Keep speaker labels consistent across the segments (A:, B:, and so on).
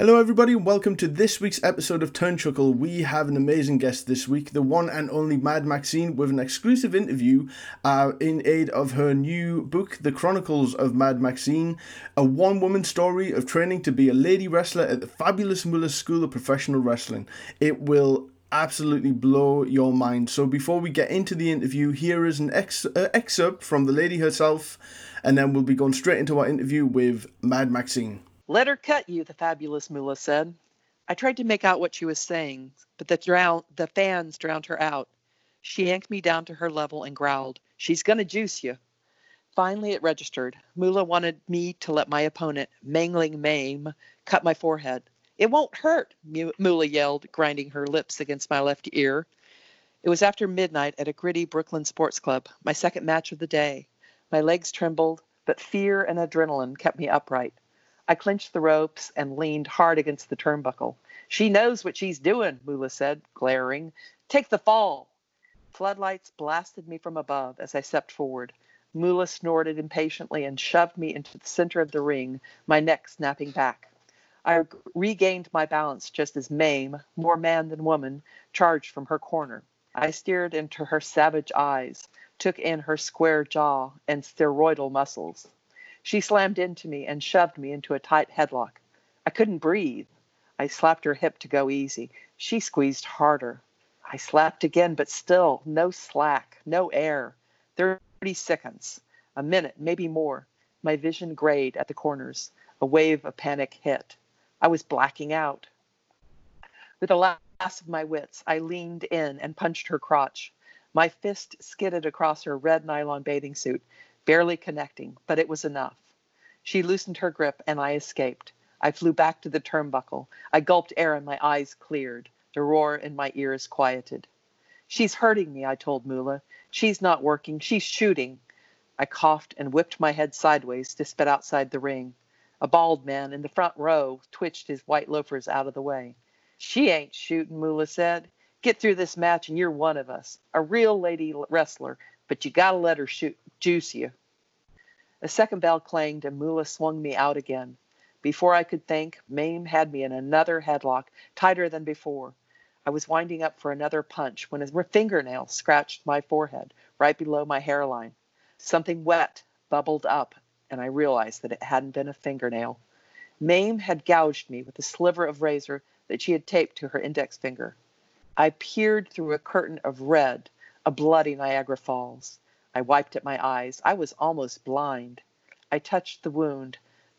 A: Hello, everybody, and welcome to this week's episode of Turnchuckle. We have an amazing guest this week, the one and only Mad Maxine, with an exclusive interview uh, in aid of her new book, The Chronicles of Mad Maxine, a one woman story of training to be a lady wrestler at the fabulous Moolah School of Professional Wrestling. It will absolutely blow your mind. So, before we get into the interview, here is an ex- uh, excerpt from the lady herself, and then we'll be going straight into our interview with Mad Maxine.
B: Let her cut you, the fabulous Moolah said. I tried to make out what she was saying, but the, drown- the fans drowned her out. She yanked me down to her level and growled, She's going to juice you. Finally, it registered. Moolah wanted me to let my opponent, Mangling Mame, cut my forehead. It won't hurt, Moolah yelled, grinding her lips against my left ear. It was after midnight at a gritty Brooklyn sports club, my second match of the day. My legs trembled, but fear and adrenaline kept me upright. I clenched the ropes and leaned hard against the turnbuckle. She knows what she's doing, Moolah said, glaring. Take the fall. Floodlights blasted me from above as I stepped forward. Moolah snorted impatiently and shoved me into the center of the ring, my neck snapping back. I regained my balance just as Mame, more man than woman, charged from her corner. I stared into her savage eyes, took in her square jaw and steroidal muscles. She slammed into me and shoved me into a tight headlock. I couldn't breathe. I slapped her hip to go easy. She squeezed harder. I slapped again, but still no slack, no air. 30 seconds, a minute, maybe more. My vision grayed at the corners. A wave of panic hit. I was blacking out. With the last of my wits, I leaned in and punched her crotch. My fist skidded across her red nylon bathing suit barely connecting, but it was enough. She loosened her grip and I escaped. I flew back to the turnbuckle. I gulped air and my eyes cleared. The roar in my ears quieted. She's hurting me, I told Moolah. She's not working. She's shooting. I coughed and whipped my head sideways to spit outside the ring. A bald man in the front row twitched his white loafers out of the way. She ain't shooting, Moolah said. Get through this match and you're one of us. A real lady wrestler, but you gotta let her shoot, juice you. A second bell clanged and Moolah swung me out again. Before I could think, Mame had me in another headlock, tighter than before. I was winding up for another punch when a fingernail scratched my forehead, right below my hairline. Something wet bubbled up, and I realized that it hadn't been a fingernail. Mame had gouged me with a sliver of razor that she had taped to her index finger. I peered through a curtain of red a bloody Niagara Falls. I wiped at my eyes. I was almost blind. I touched the wound,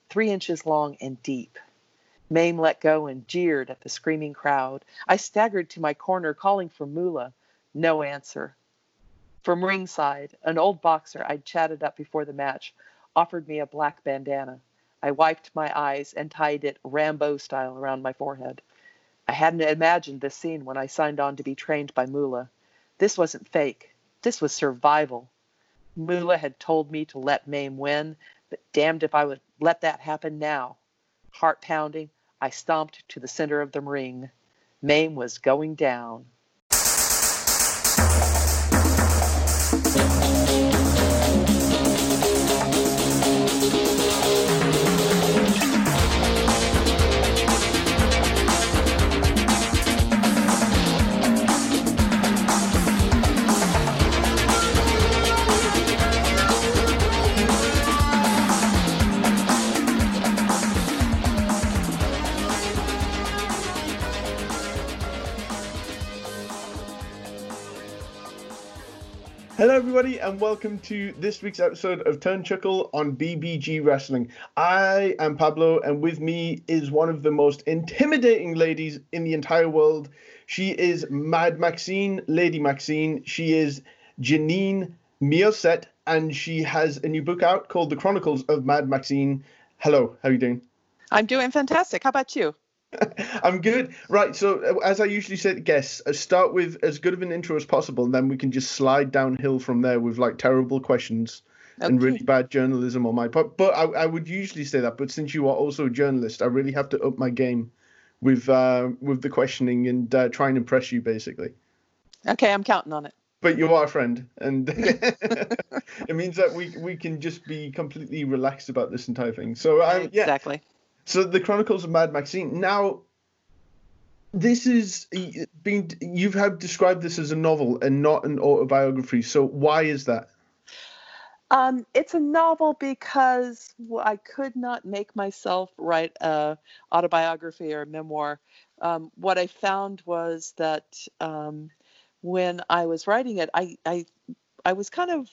B: three inches long and deep. Mame let go and jeered at the screaming crowd. I staggered to my corner, calling for Moolah. No answer. From ringside, an old boxer I'd chatted up before the match offered me a black bandana. I wiped my eyes and tied it Rambo style around my forehead. I hadn't imagined this scene when I signed on to be trained by Moolah. This wasn't fake. This was survival. Moolah had told me to let Mame win, but damned if I would let that happen now. Heart pounding, I stomped to the center of the ring. Mame was going down.
A: Hello, everybody, and welcome to this week's episode of Turnchuckle on BBG Wrestling. I am Pablo, and with me is one of the most intimidating ladies in the entire world. She is Mad Maxine, Lady Maxine. She is Janine Mioset, and she has a new book out called The Chronicles of Mad Maxine. Hello, how are you doing?
B: I'm doing fantastic. How about you?
A: I'm good. Right. So, uh, as I usually say to guests, uh, start with as good of an intro as possible, and then we can just slide downhill from there with like terrible questions okay. and really bad journalism on my part. But I, I, would usually say that. But since you are also a journalist, I really have to up my game with uh, with the questioning and uh, try and impress you, basically.
B: Okay, I'm counting on it.
A: But you are a friend, and it means that we we can just be completely relaxed about this entire thing. So, um,
B: yeah, exactly
A: So the Chronicles of Mad Maxine. Now, this is being you've had described this as a novel and not an autobiography. So why is that?
B: Um, it's a novel because I could not make myself write a autobiography or a memoir. Um, what I found was that um, when I was writing it, I, I I was kind of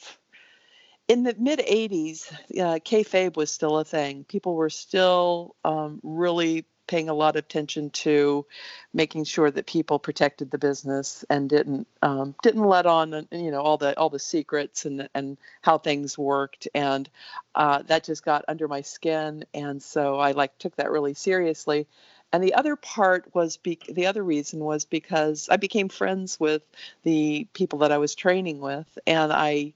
B: in the mid 80s, uh, kayfabe was still a thing. People were still um, really paying a lot of attention to making sure that people protected the business and didn't um, didn't let on uh, you know all the all the secrets and and how things worked. And uh, that just got under my skin. And so I like took that really seriously. And the other part was be- the other reason was because I became friends with the people that I was training with. And I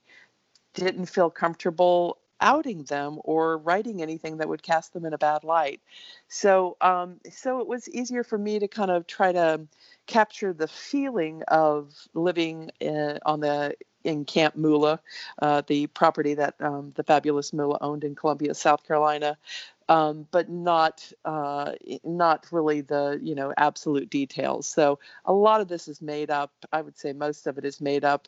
B: didn't feel comfortable outing them or writing anything that would cast them in a bad light. So, um, so it was easier for me to kind of try to capture the feeling of living in, on the in Camp Moolah, uh, the property that um, the fabulous Moolah owned in Columbia, South Carolina, um, but not uh, not really the you know absolute details. So a lot of this is made up. I would say most of it is made up,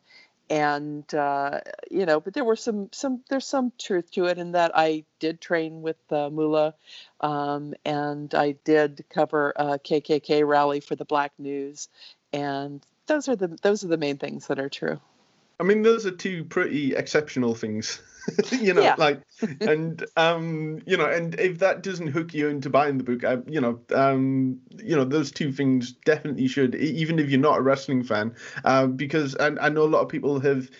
B: and uh, you know, but there were some some there's some truth to it in that I did train with uh, Moolah, um, and I did cover a KKK rally for the Black News, and those are the those are the main things that are true.
A: I mean, those are two pretty exceptional things. you know, yeah. like, and um, you know, and if that doesn't hook you into buying the book, I, you know, um, you know, those two things definitely should, even if you're not a wrestling fan, uh, because I, I know a lot of people have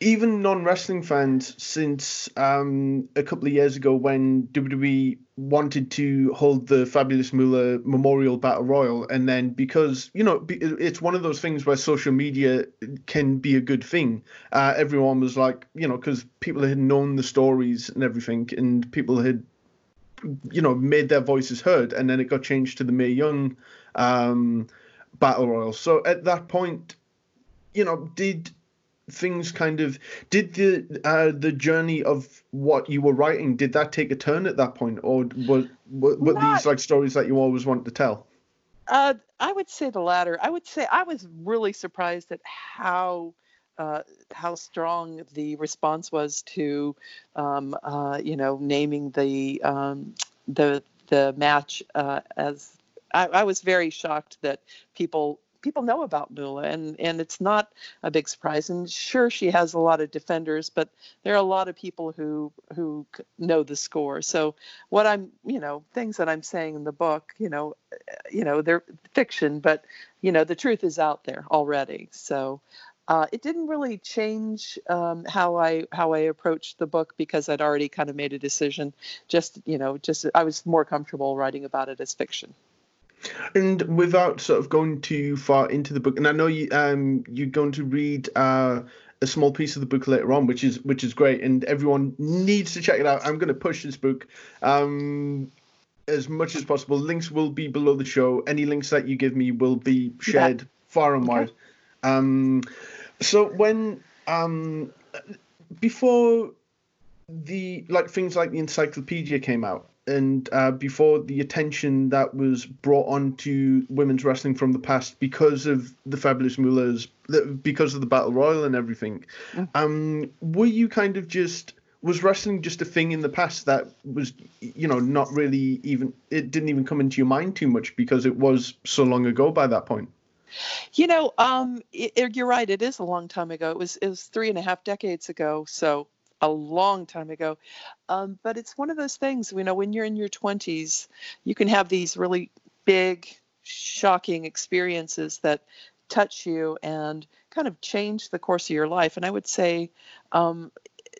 A: even non-wrestling fans since um, a couple of years ago when WWE wanted to hold the Fabulous Moolah Memorial Battle Royal, and then because you know it's one of those things where social media can be a good thing. Uh, everyone was like, you know, because people had known the stories and everything, and people had, you know, made their voices heard, and then it got changed to the Mae Young um, Battle Royal. So at that point, you know, did things kind of did the uh, the journey of what you were writing did that take a turn at that point? Or were, were, were Not, these like stories that you always wanted to tell?
B: Uh, i would say the latter. I would say i was really surprised at how uh, how strong the response was to um, uh, you know naming the um, the the match uh, as I, I was very shocked that people people know about Moolah, and and it's not a big surprise. And sure, she has a lot of defenders, but there are a lot of people who who know the score. So what I'm, you know, things that I'm saying in the book, you know, you know, they're fiction, but you know, the truth is out there already. So. Uh, it didn't really change um, how I how I approached the book because I'd already kind of made a decision. Just you know, just I was more comfortable writing about it as fiction.
A: And without sort of going too far into the book, and I know you um you're going to read uh, a small piece of the book later on, which is which is great, and everyone needs to check it out. I'm going to push this book um as much as possible. Links will be below the show. Any links that you give me will be shared yeah. far and okay. wide. Um, so when um before the like things like the encyclopedia came out and uh, before the attention that was brought on to women's wrestling from the past because of the fabulous Moolahs, because of the battle royal and everything. Mm. Um, were you kind of just was wrestling just a thing in the past that was you know not really even it didn't even come into your mind too much because it was so long ago by that point.
B: You know, um, it, you're right. It is a long time ago. It was it was three and a half decades ago. So a long time ago. Um, but it's one of those things, you know, when you're in your 20s, you can have these really big, shocking experiences that touch you and kind of change the course of your life. And I would say, um,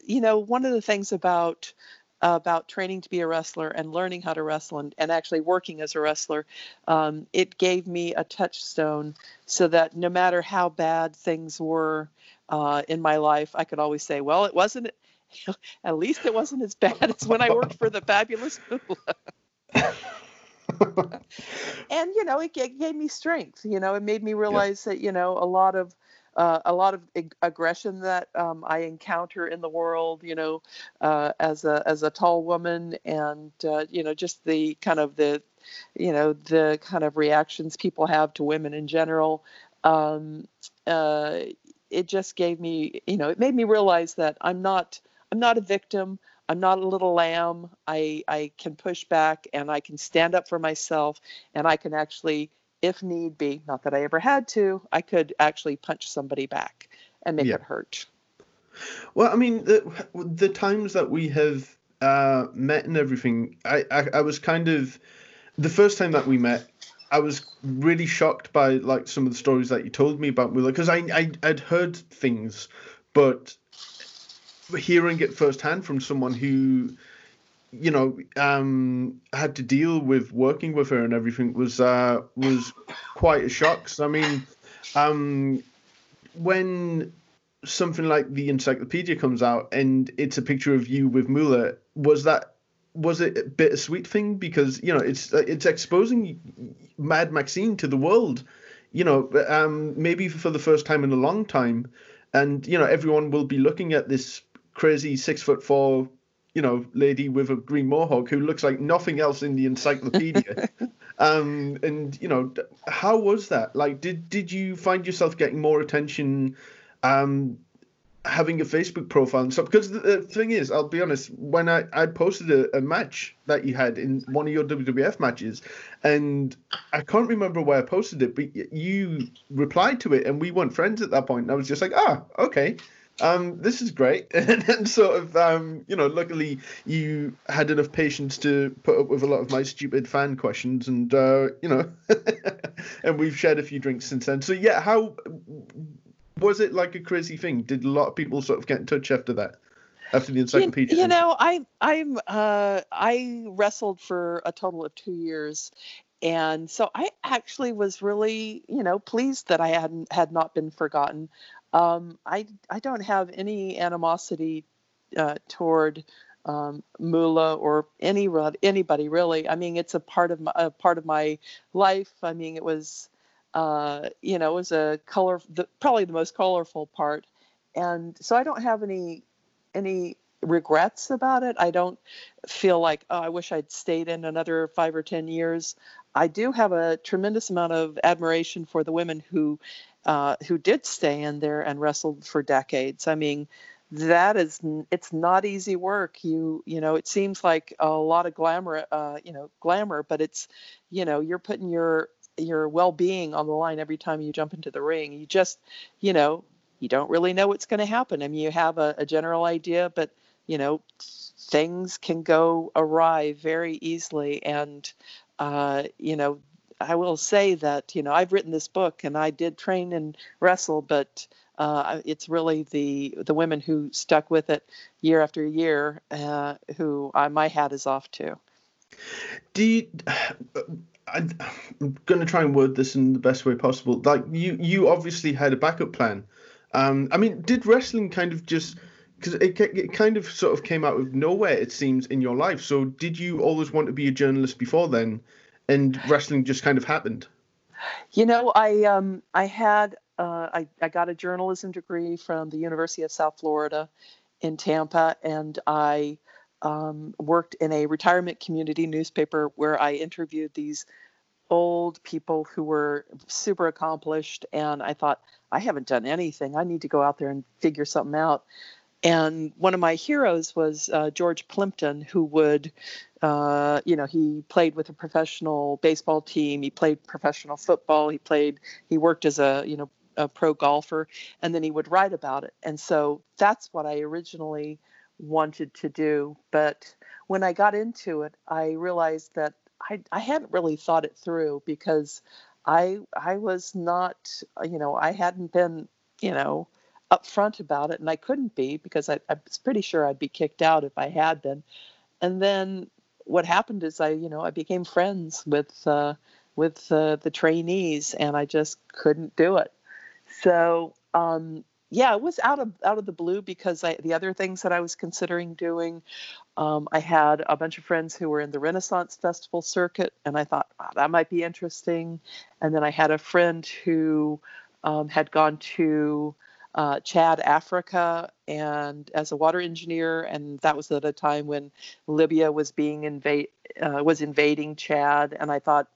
B: you know, one of the things about about training to be a wrestler and learning how to wrestle and, and actually working as a wrestler, um, it gave me a touchstone so that no matter how bad things were uh, in my life, I could always say, well, it wasn't at least it wasn't as bad as when I worked for the fabulous Moolah. and you know, it, it, gave me strength. You know, it made me realize that you know a lot of uh, a lot of ag- aggression that um, I encounter in the world, you know, uh, as a as a tall woman, and uh, you know, just the kind of the, you know, the kind of reactions people have to women in general. Um, uh, it just gave me, you know, it made me realize that I'm not I'm not a victim. I'm not a little lamb. I I can push back and I can stand up for myself and I can actually if need be, not that I ever had to, I could actually punch somebody back and make yeah. it hurt.
A: Well, I mean, the, the times that we have uh, met and everything, I, I, I was kind of the first time that we met. I was really shocked by like some of the stories that you told me about Moolah because I, I I'd heard things, but hearing it firsthand from someone who you know, um, had to deal with working with her and everything was uh, was quite a shock. So, I mean, um, when something like the encyclopedia comes out and it's a picture of you with Moolah, was that was it a bittersweet thing because you know it's it's exposing Mad Maxine to the world, you know, um, maybe for the first time in a long time, and you know everyone will be looking at this crazy six foot four you know, lady with a green mohawk who looks like nothing else in the encyclopedia. um, and you know, how was that? Like, did did you find yourself getting more attention? Um, having a Facebook profile and stuff. Because the, the, thing is, I'll be honest, when I, I posted a, a, match that you had in one of your WWF matches, and I can't remember where I posted it, but you replied to it, and we weren't friends at that point. And I was just like, ah, okay um, this is great. and then sort of, um, you know, luckily you had enough patience to put up with a lot of my stupid fan questions, and uh, you know, and we've shared a few drinks since then. So yeah, how was it like a crazy thing? Did a lot of people sort of get in touch after that? After the encyclopedia,
B: you, you know, I I'm uh, I wrestled for a total of two years, and so I actually was really, you know, pleased that I hadn't had not been forgotten. Um, I I don't have any animosity uh, toward um, Moolah or any anybody really. I mean, it's a part of my a part of my life. I mean, it was uh, you know it was a color the, probably the most colorful part, and so I don't have any any regrets about it. I don't feel like oh I wish I'd stayed in another five or ten years. I do have a tremendous amount of admiration for the women who uh, who did stay in there and wrestled for decades. I mean, that is it's not easy work. You you know, it seems like a lot of glamour, uh, you know, glamour, but it's you know, you're putting your your well-being on the line every time you jump into the ring. You just, you know, you don't really know what's going to happen. I mean, you have a, a general idea, but you know, things can go awry very easily, and uh, you know, I will say that you know I've written this book and I did train and wrestle, but uh, it's really the the women who stuck with it year after year uh, who I, my hat is off to.
A: Do you, I, am going to try and word this in the best way possible. Like you, you obviously had a backup plan. Um, I mean, did wrestling kind of just because it, it kind of sort of came out of nowhere? It seems in your life. So, did you always want to be a journalist before then? And wrestling just kind of happened?
B: You know, I um, I had uh, I I got a journalism degree from the University of South Florida in Tampa, and I um, worked in a retirement community newspaper where I interviewed these old people who were super accomplished and i thought i haven't done anything i need to go out there and figure something out and one of my heroes was uh, George Plimpton, who would, uh, you know, he played with a professional baseball team. He played professional football. He played, he worked as a, you know, a pro golfer, and then he would write about it. And so that's what I originally wanted to do. But when I got into it, I realized that I, I hadn't really thought it through because I I was not, you know, I hadn't been, you know, upfront about it, and I couldn't be because I, I was pretty sure I'd be kicked out if I had been. And then what happened is I, you know, I became friends with uh, with uh, the trainees, and I just couldn't do it. So um, yeah, it was out of out of the blue because I, the other things that I was considering doing, um, I had a bunch of friends who were in the Renaissance Festival circuit, and I thought oh, that might be interesting. And then I had a friend who um, had gone to uh, Chad, Africa, and as a water engineer, and that was at a time when Libya was being invade uh, was invading Chad, and I thought,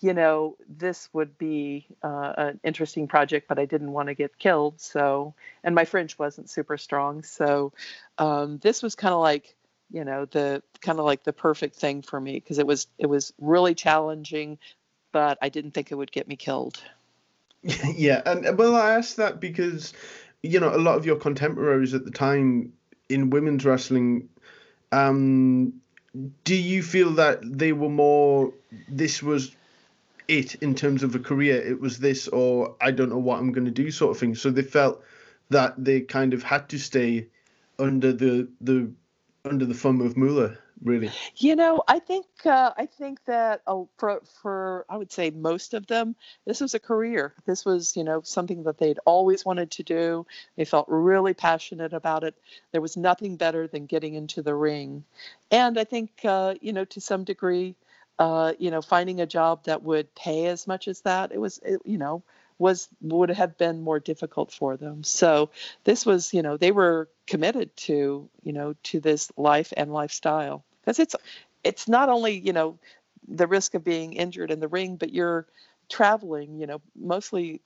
B: you know, this would be uh, an interesting project, but I didn't want to get killed, so and my French wasn't super strong, so um, this was kind of like you know the kind of like the perfect thing for me because it was it was really challenging but i didn't think it would get me killed
A: yeah and well i asked that because you know a lot of your contemporaries at the time in women's wrestling um do you feel that they were more this was it in terms of a career it was this or i don't know what i'm going to do sort of thing. So they felt that they kind of had to stay under the the under the thumb of Moolah, really.
B: You know, I think uh, I think that uh, for for I would say most of them, this was a career. This was you know something that they'd always wanted to do. They felt really passionate about it. There was nothing better than getting into the ring, and I think uh, you know to some degree, uh, you know, finding a job that would pay as much as that. It was it, you know was would have been more difficult for them. So this was, you know, they were committed to, you know, to this life and lifestyle because it's it's not only, you know, the risk of being injured in the ring, but you're traveling, you know, mostly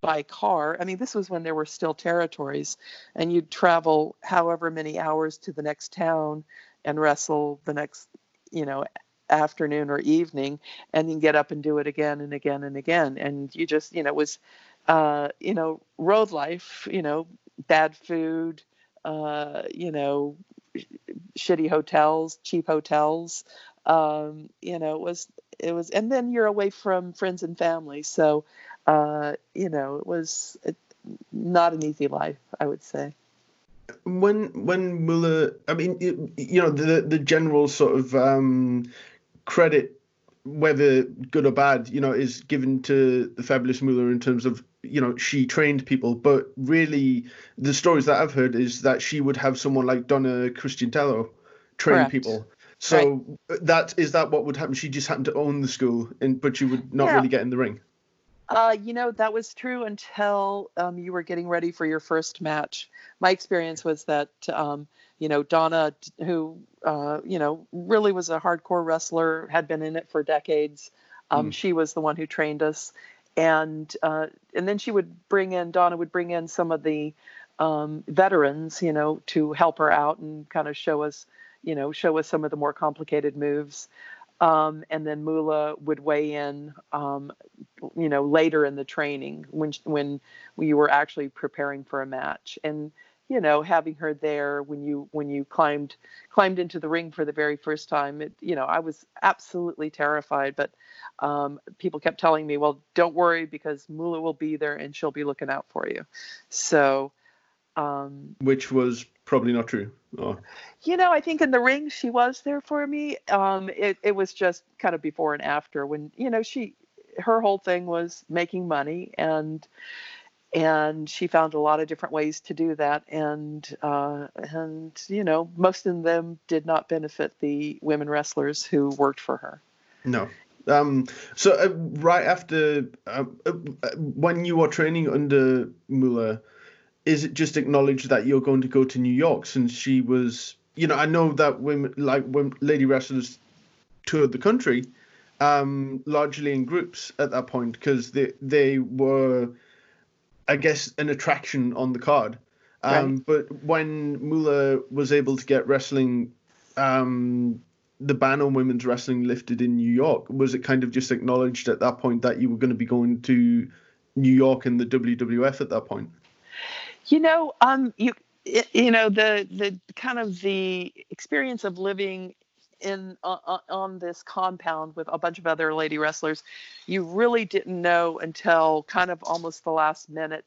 B: by car. I mean, this was when there were still territories, and you'd travel however many hours to the next town and wrestle the next, you know, afternoon or evening and then get up and do it again and again and again and you just you know it was uh you know road life you know bad food uh you know shitty hotels cheap hotels. Um you know it was it was and then you're away from friends and family. So uh you know it was not an easy life i would say.
A: When when Moolah, I mean, you know, the the general sort of um, credit, whether good or bad, you know, is given to the fabulous Moolah in terms of you know she trained people, but really the stories that I've heard is that she would have someone like Donna Christanello train Correct. people. So right. that is that what would happen? She just happened to own the school, and but she would not yeah. really get in the ring.
B: Uh, you know, that was true until um, you were getting ready for your first match. My experience was that, um, you know, Donna, who, uh, you know, really was a hardcore wrestler, had been in it for decades. Um, mm. She was the one who trained us. And uh, and then she would bring in Donna would bring in some of the um, veterans, you know, to help her out and kind of show us, you know, show us some of the more complicated moves. Um, and then Moolah would weigh in, um, you know, later in the training when when we were actually preparing for a match. And you know, having her there when you when you climbed climbed into the ring for the very first time, it, you know, I was absolutely terrified. But um, people kept telling me, "Well, don't worry because Moolah will be there and she'll be looking out for you." So, um,
A: which was probably not true.
B: You know, I think in the ring she was there for me. Um, it it was just kind of before and after when you know she her whole thing was making money and and she found a lot of different ways to do that and uh, and you know most of them did not benefit the women wrestlers who worked for her.
A: No. Um, so uh, right after uh, uh when you were training under Moolah is it just acknowledged that you're going to go to New York since she was, you know, I know that women like when lady wrestlers toured the country, um, largely in groups at that point because they they were, I guess, an attraction on the card. Um, right. But when Moolah was able to get wrestling, um, the ban on women's wrestling lifted in New York, was it kind of just acknowledged at that point that you were going to be going to New York and the WWF at that point?
B: You know, um, you you know the the kind of the experience of living in uh, on this compound with a bunch of other lady wrestlers, you really didn't know until kind of almost the last minute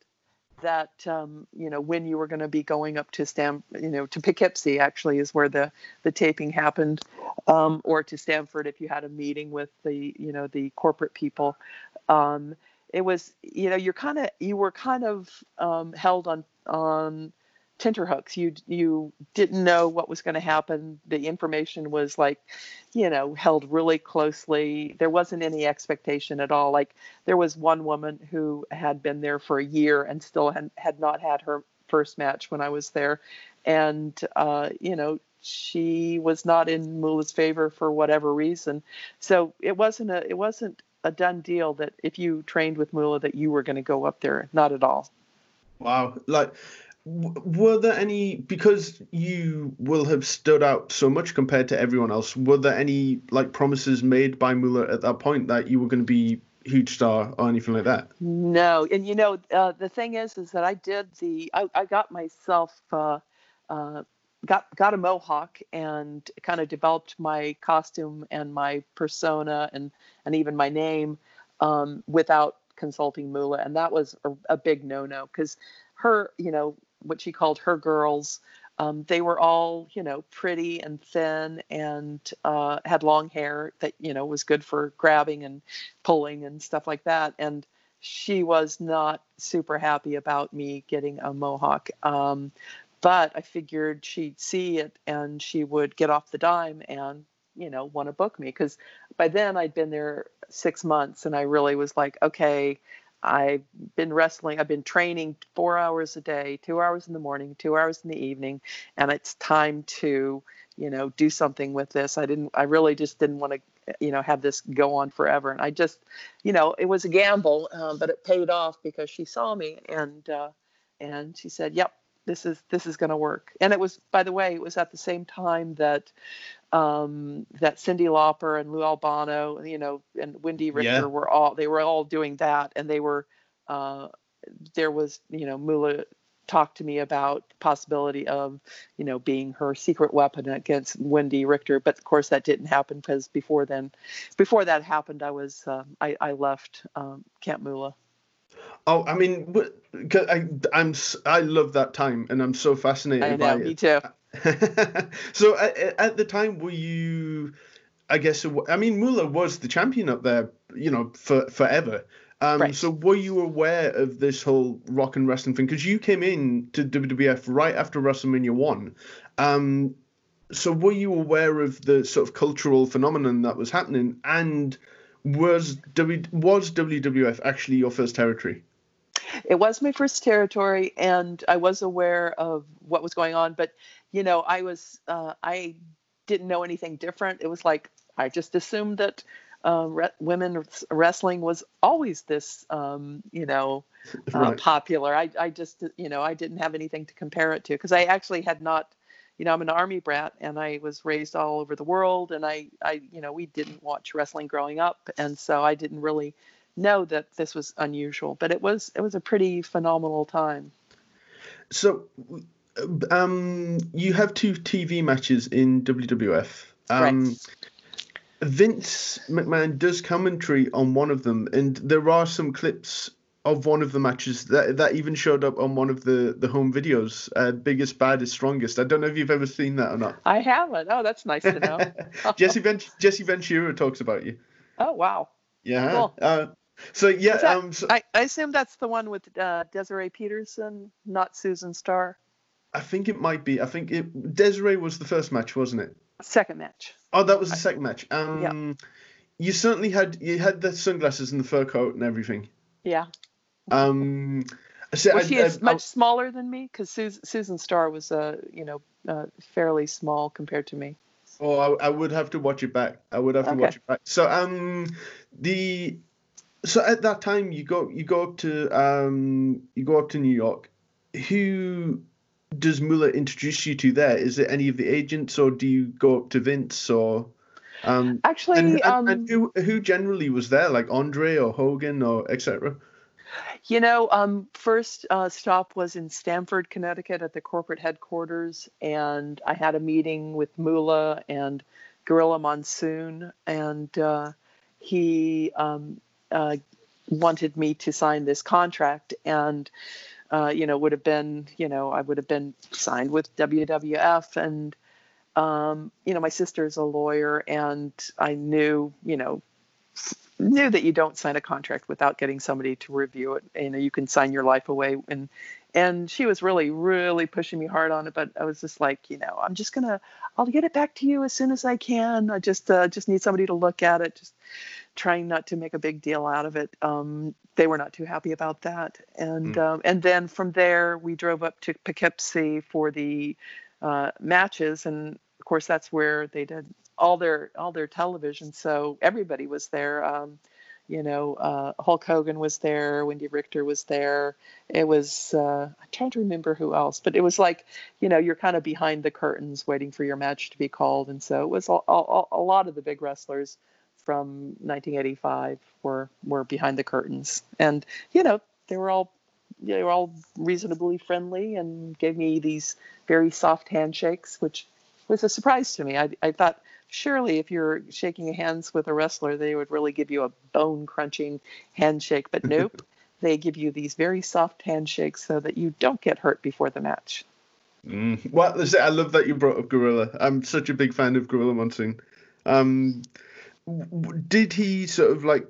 B: that um, you know when you were going to be going up to Stam, you know, to Poughkeepsie actually is where the the taping happened, um, or to Stamford if you had a meeting with the you know the corporate people. Um, it was you know you're kind of you were kind of um, held on on tenterhooks. You you didn't know what was going to happen. The information was like, you know, held really closely. There wasn't any expectation at all. Like there was one woman who had been there for a year and still had, had not had her first match when I was there, and uh, you know she was not in Moolah's favor for whatever reason. So it wasn't a it wasn't a done deal that if you trained with Moolah that you were going to go up there. Not at all.
A: Wow, like were there any because you will have stood out so much compared to everyone else were there any like promises made by Moolah at that point that you were going to be huge star or anything like that?
B: No and you know uh, the thing is is that i did the i, I got myself uh, uh, got got a mohawk and kind of developed my costume and my persona and and even my name um, without consulting Moolah and that was a, a big no-no because her you know what she called her girls. Um, they were all, you know, pretty and thin and uh, had long hair that, you know, was good for grabbing and pulling and stuff like that. And she was not super happy about me getting a mohawk. Um, but I figured she'd see it and she would get off the dime and, you know, want to book me. Because by then I'd been there six months and I really was like, okay, I've been wrestling, I've been training four hours a day, two hours in the morning, two hours in the evening, and it's time to, you know, do something with this. I didn't, I really just didn't want to, you know, have this go on forever. And I just, you know, it was a gamble, um, but it paid off because she saw me and, uh, and she said, yep, this is this is going to work and it was by the way it was at the same time that um, that Cyndi Lauper and Lou Albano, you know, and Wendi Richter yeah. were all they were all doing that, and they were uh, there was you know Moolah talked to me about the possibility of you know being her secret weapon against Wendi Richter, but of course that didn't happen because before then, before that happened, I was uh, I, I left um, Camp Moolah.
A: Oh, I mean, I, I'm I love that time, and I'm so fascinated I know, by
B: me too.
A: so at, at, the time, were you? I guess I mean Moolah was the champion up there, you know, for forever. Um, right. So were you aware of this whole rock and wrestling thing? Because you came in to WWF right after WrestleMania one. Um, so were you aware of the sort of cultural phenomenon that was happening? And was w, was WWF actually your first territory?
B: It was my first territory, and I was aware of what was going on. But you know, I was uh, I didn't know anything different. It was like I just assumed that uh, re- women wrestling was always this, um, you know, uh, right. popular. I, I just, you know, I didn't have anything to compare it to because I actually had not, you know, I'm an army brat and I was raised all over the world and I, I, you know, we didn't watch wrestling growing up and so I didn't really know that this was unusual. But it was, it was a pretty phenomenal time.
A: So um, you have two TV matches in WWF. Um, right. Vince McMahon does commentary on one of them, and there are some clips of one of the matches that that even showed up on one of the the home videos. Uh, Biggest, baddest, strongest. I don't know if you've ever seen that or not.
B: I haven't. Oh, that's nice to know.
A: Jesse Ven- Jesse Ventura talks about you.
B: Oh wow.
A: Yeah. Cool. Uh, so yeah,
B: that,
A: um, so,
B: I, I assume that's the one with uh, Desiree Peterson, not Susan Starr.
A: I think it might be. I think it Desiree was the first match, wasn't it?
B: Second match.
A: Oh, that was the second match. Um, yeah. You certainly had you had the sunglasses and the fur coat and everything.
B: Yeah.
A: Um.
B: So well, I, she is I, much smaller than me because Susan, Susan Starr was, uh, you know, uh, fairly small compared to me.
A: Oh, I, I, would have to watch it back. I would have to okay. watch it back. So, um, the so at that time you go you go up to um you go up to New York. Who does Moolah introduce you to there? Is it any of the agents, or do you go up to Vince, or
B: um, actually,
A: and, and,
B: um,
A: and who who generally was there, like Andre or Hogan or etc.
B: You know, um, first uh, stop was in Stamford, Connecticut, at the corporate headquarters, and I had a meeting with Moolah and Gorilla Monsoon, and uh, he um, uh, wanted me to sign this contract, and uh, you know, would have been, you know, I would have been signed with WWF. And, um, you know, my sister is a lawyer and I knew, you know, knew that you don't sign a contract without getting somebody to review it. You know, you can sign your life away and, and she was really really pushing me hard on it but i was just like you know i'm just gonna i'll get it back to you as soon as i can. I just uh, just need somebody to look at it just trying not to make a big deal out of it. Um, they were not too happy about that. And mm. um, and then from there we drove up to poughkeepsie for the uh, matches and of course that's where they did all their all their television so everybody was there. Um, you know, uh, Hulk Hogan was there, Wendi Richter was there. It was, uh, I'm trying to remember who else, but it was like, you know, you're kind of behind the curtains waiting for your match to be called. And so it was a, lot of the big wrestlers from 1985 were, were behind the curtains. And, you know, they were all, they were all reasonably friendly and gave me these very soft handshakes, which was a surprise to me. I, I thought, surely if you're shaking hands with a wrestler, they would really give you a bone crunching handshake. But nope, they give you these very soft handshakes so that you don't get hurt before the match.
A: Mm. Well, I love that you brought up Gorilla. I'm such a big fan of Gorilla Monsoon. Um, did he sort of like?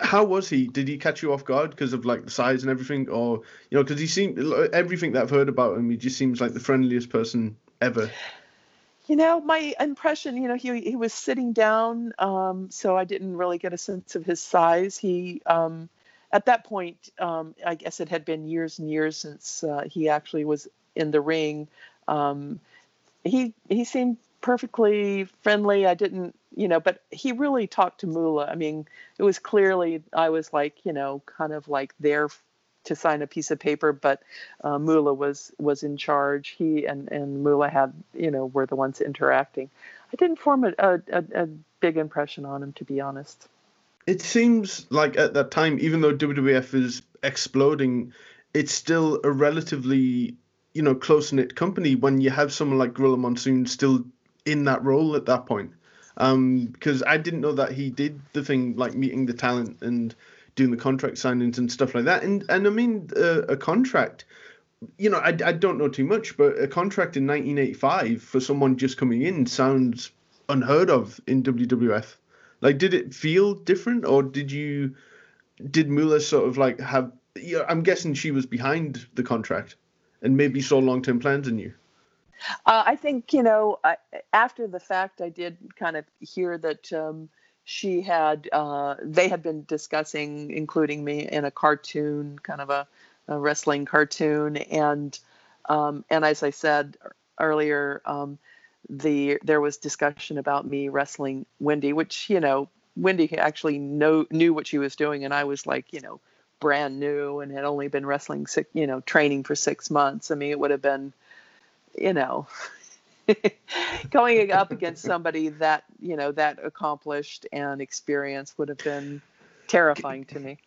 A: How was he? Did he catch you off guard because of like the size and everything, or you know, because he seemed everything that I've heard about him, he just seems like the friendliest person ever
B: you know, my impression, you know, he he was sitting down, um, so I didn't really get a sense of his size. He, um, at that point, um, I guess it had been years and years since uh, he actually was in the ring. Um, he he seemed perfectly friendly. I didn't, you know, but he really talked to Moolah. I mean, it was clearly I was like, you know, kind of like there to sign a piece of paper, but uh, Moolah was was in charge. He and and Moolah had you know were the ones interacting. I didn't form a, a, a big impression on him, to be honest.
A: It seems like at that time, even though WWF is exploding, it's still a relatively you know close knit company when you have someone like Gorilla Monsoon still in that role at that point. Um, because I didn't know that he did the thing like meeting the talent and doing the contract signings and stuff like that. And and I mean uh, a contract, you know, I, I don't know too much, but a contract in 1985 for someone just coming in sounds unheard of in WWF. Like, did it feel different, or did you did Moolah sort of like have? You know, I'm guessing she was behind the contract, and maybe saw long term plans in you.
B: Uh, I think you know I, after the fact, I did kind of hear that. Um, she had uh, they had been discussing including me in a cartoon kind of a, a wrestling cartoon. And um, and as i said earlier um, the there was discussion about me wrestling wendy which you know wendy actually know, knew what she was doing. And i was like you know brand new and had only been wrestling six, you know training for six months. I mean it would have been you know going up against somebody that you know that accomplished and experienced would have been terrifying to me.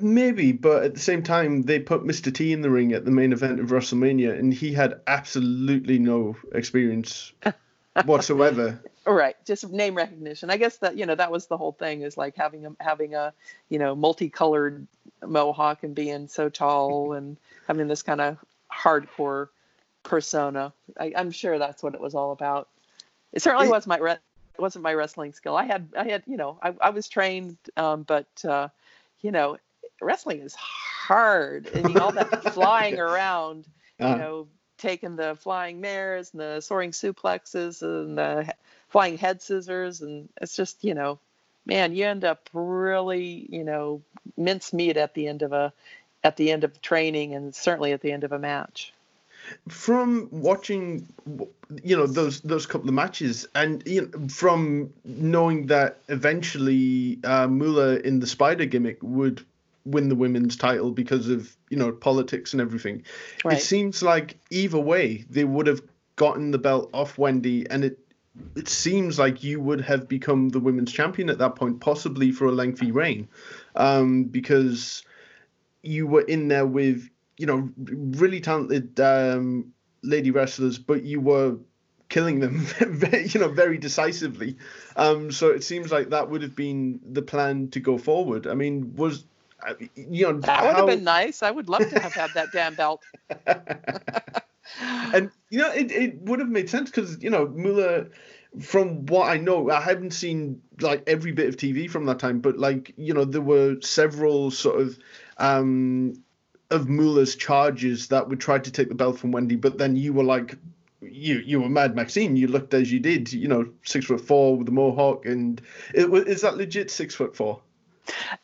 A: Maybe, but at the same time, they put Mr. T in the ring at the main event of WrestleMania, and he had absolutely no experience whatsoever.
B: right, just name recognition. I guess that you know that was the whole thing is like having a having a you know multicolored mohawk and being so tall and having this kind of hardcore persona. I, am sure that's what it was all about. It certainly it, was my re- wasn't my wrestling skill. I had I had you know I, I was trained, um, but uh, you know wrestling is hard. I mean all that flying around, uh-huh. you know, taking the flying mares and the soaring suplexes and the flying head scissors, and it's just you know, man, you end up really you know mince meat at the end of a at the end of training and certainly at the end of a match
A: from watching you know those those couple of matches and you know, from knowing that eventually uh, Moolah in the spider gimmick would win the women's title because of you know politics and everything right. it seems like either way they would have gotten the belt off Wendi and it it seems like you would have become the women's champion at that point possibly for a lengthy reign um, because you were in there with you know, really talented um, lady wrestlers, but you were killing them, very, you know, very decisively. Um, so it seems like that would have been the plan to go forward. I mean, was uh, you know
B: that would have been nice. I would love to have had that damn belt.
A: and you know, it, it would have made sense because you know Moolah. From what I know, I haven't seen like every bit of TV from that time, but like you know, there were several sort of um, of Moolah's charges that would try to take the belt from Wendi, but then you were like, you you were Mad Maxine. You looked as you did. You know, six foot four with the mohawk, and is that legit six foot four?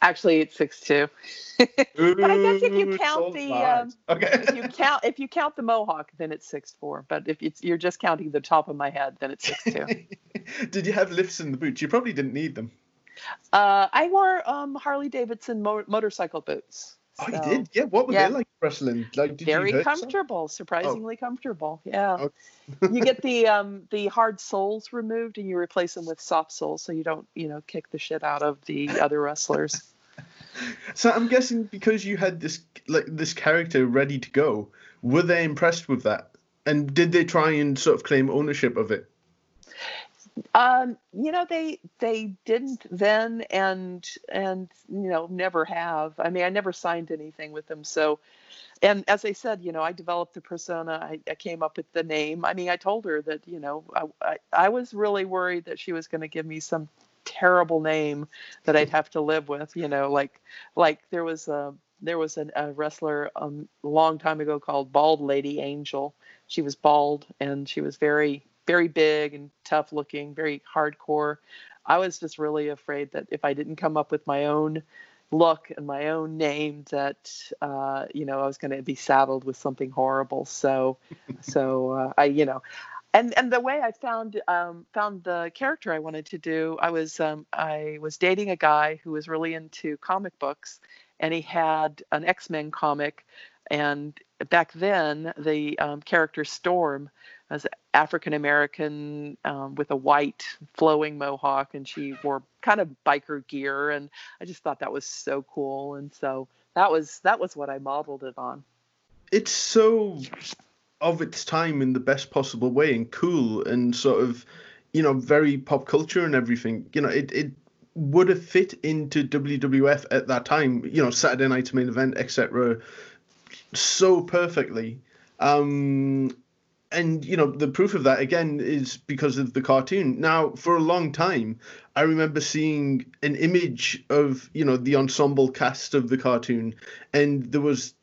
B: Actually, it's six two. but I guess if you count the um, okay, if you count if you count the mohawk, then it's six four. But if it's you're just counting the top of my head, then it's six two.
A: did you have lifts in the boots? You probably didn't need them.
B: Uh, I wore um, Harley Davidson mo- motorcycle boots.
A: Oh, you did? Yeah. What were yeah. they like wrestling? Like,
B: very comfortable, surprisingly oh. comfortable. Yeah. Oh. you get the um the hard soles removed and you replace them with soft soles, so you don't you know kick the shit out of the other wrestlers.
A: so I'm guessing because you had this like this character ready to go, were they impressed with that? And did they try and sort of claim ownership of it?
B: Um, you know, they they didn't then, and and you know, never have. I mean, I never signed anything with them. So, and as I said, you know, I developed the persona. I, I came up with the name. I mean, I told her that you know, I I, I was really worried that she was going to give me some terrible name that I'd have to live with. You know, like like there was a there was an, a wrestler um, a long time ago called Bald Lady Angel. She was bald and she was very very big and tough looking, very hardcore. I was just really afraid that if I didn't come up with my own look and my own name, that uh, you know I was going to be saddled with something horrible. So, so uh, I, you know, and and the way I found um, found the character I wanted to do, I was um, I was dating a guy who was really into comic books, and he had an X Men comic, and back then the um, character Storm was African American um, with a white flowing mohawk, and she wore kind of biker gear, and I just thought that was so cool, and so that was that was what I modeled it on.
A: It's so of its time in the best possible way, and cool, and sort of, you know, very pop culture and everything. You know, it it would have fit into WWF at that time. You know, Saturday Night's main event, etc. So perfectly. Um, and you know the proof of that again is because of the cartoon. Now for a long time i remember seeing an image of you know the ensemble cast of the cartoon and there was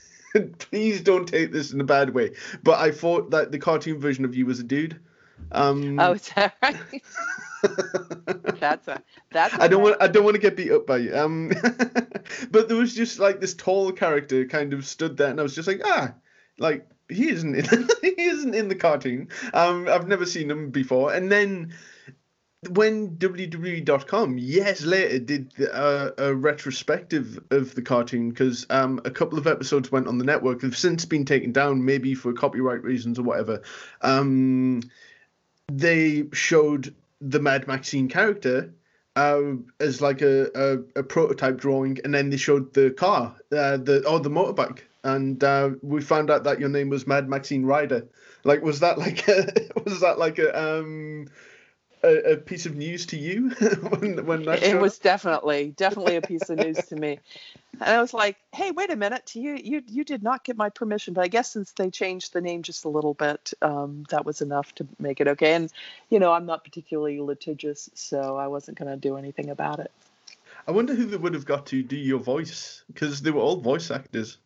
A: please don't take this in a bad way but i thought that the cartoon version of you was a dude. Um
B: oh is that right? That's a that's
A: I don't want I don't want to get beat up by you. Um, but there was just like this tall character kind of stood there, and I was just like, ah, like he isn't in, he isn't in the cartoon. Um, I've never seen him before. And then when WWE.com years later did uh, a retrospective of the cartoon because um, a couple of episodes went on the network, They've since been taken down, maybe for copyright reasons or whatever. Um, they showed the Mad Maxine character uh, as like a, a, a, prototype drawing, and then they showed the car, uh, the or the motorbike, and uh, we found out that your name was Mad Maxine Ryder. Like, was that like a, was that like a um a, a piece of news to you when when that?
B: It was up? definitely definitely a piece of news to me, and I was like, hey, wait a minute, you you you did not get my permission, but I guess since they changed the name just a little bit, um, that was enough to make it okay. And you know, I'm not particularly litigious, so I wasn't going to do anything about it.
A: I wonder who they would have got to do your voice because they were all voice actors.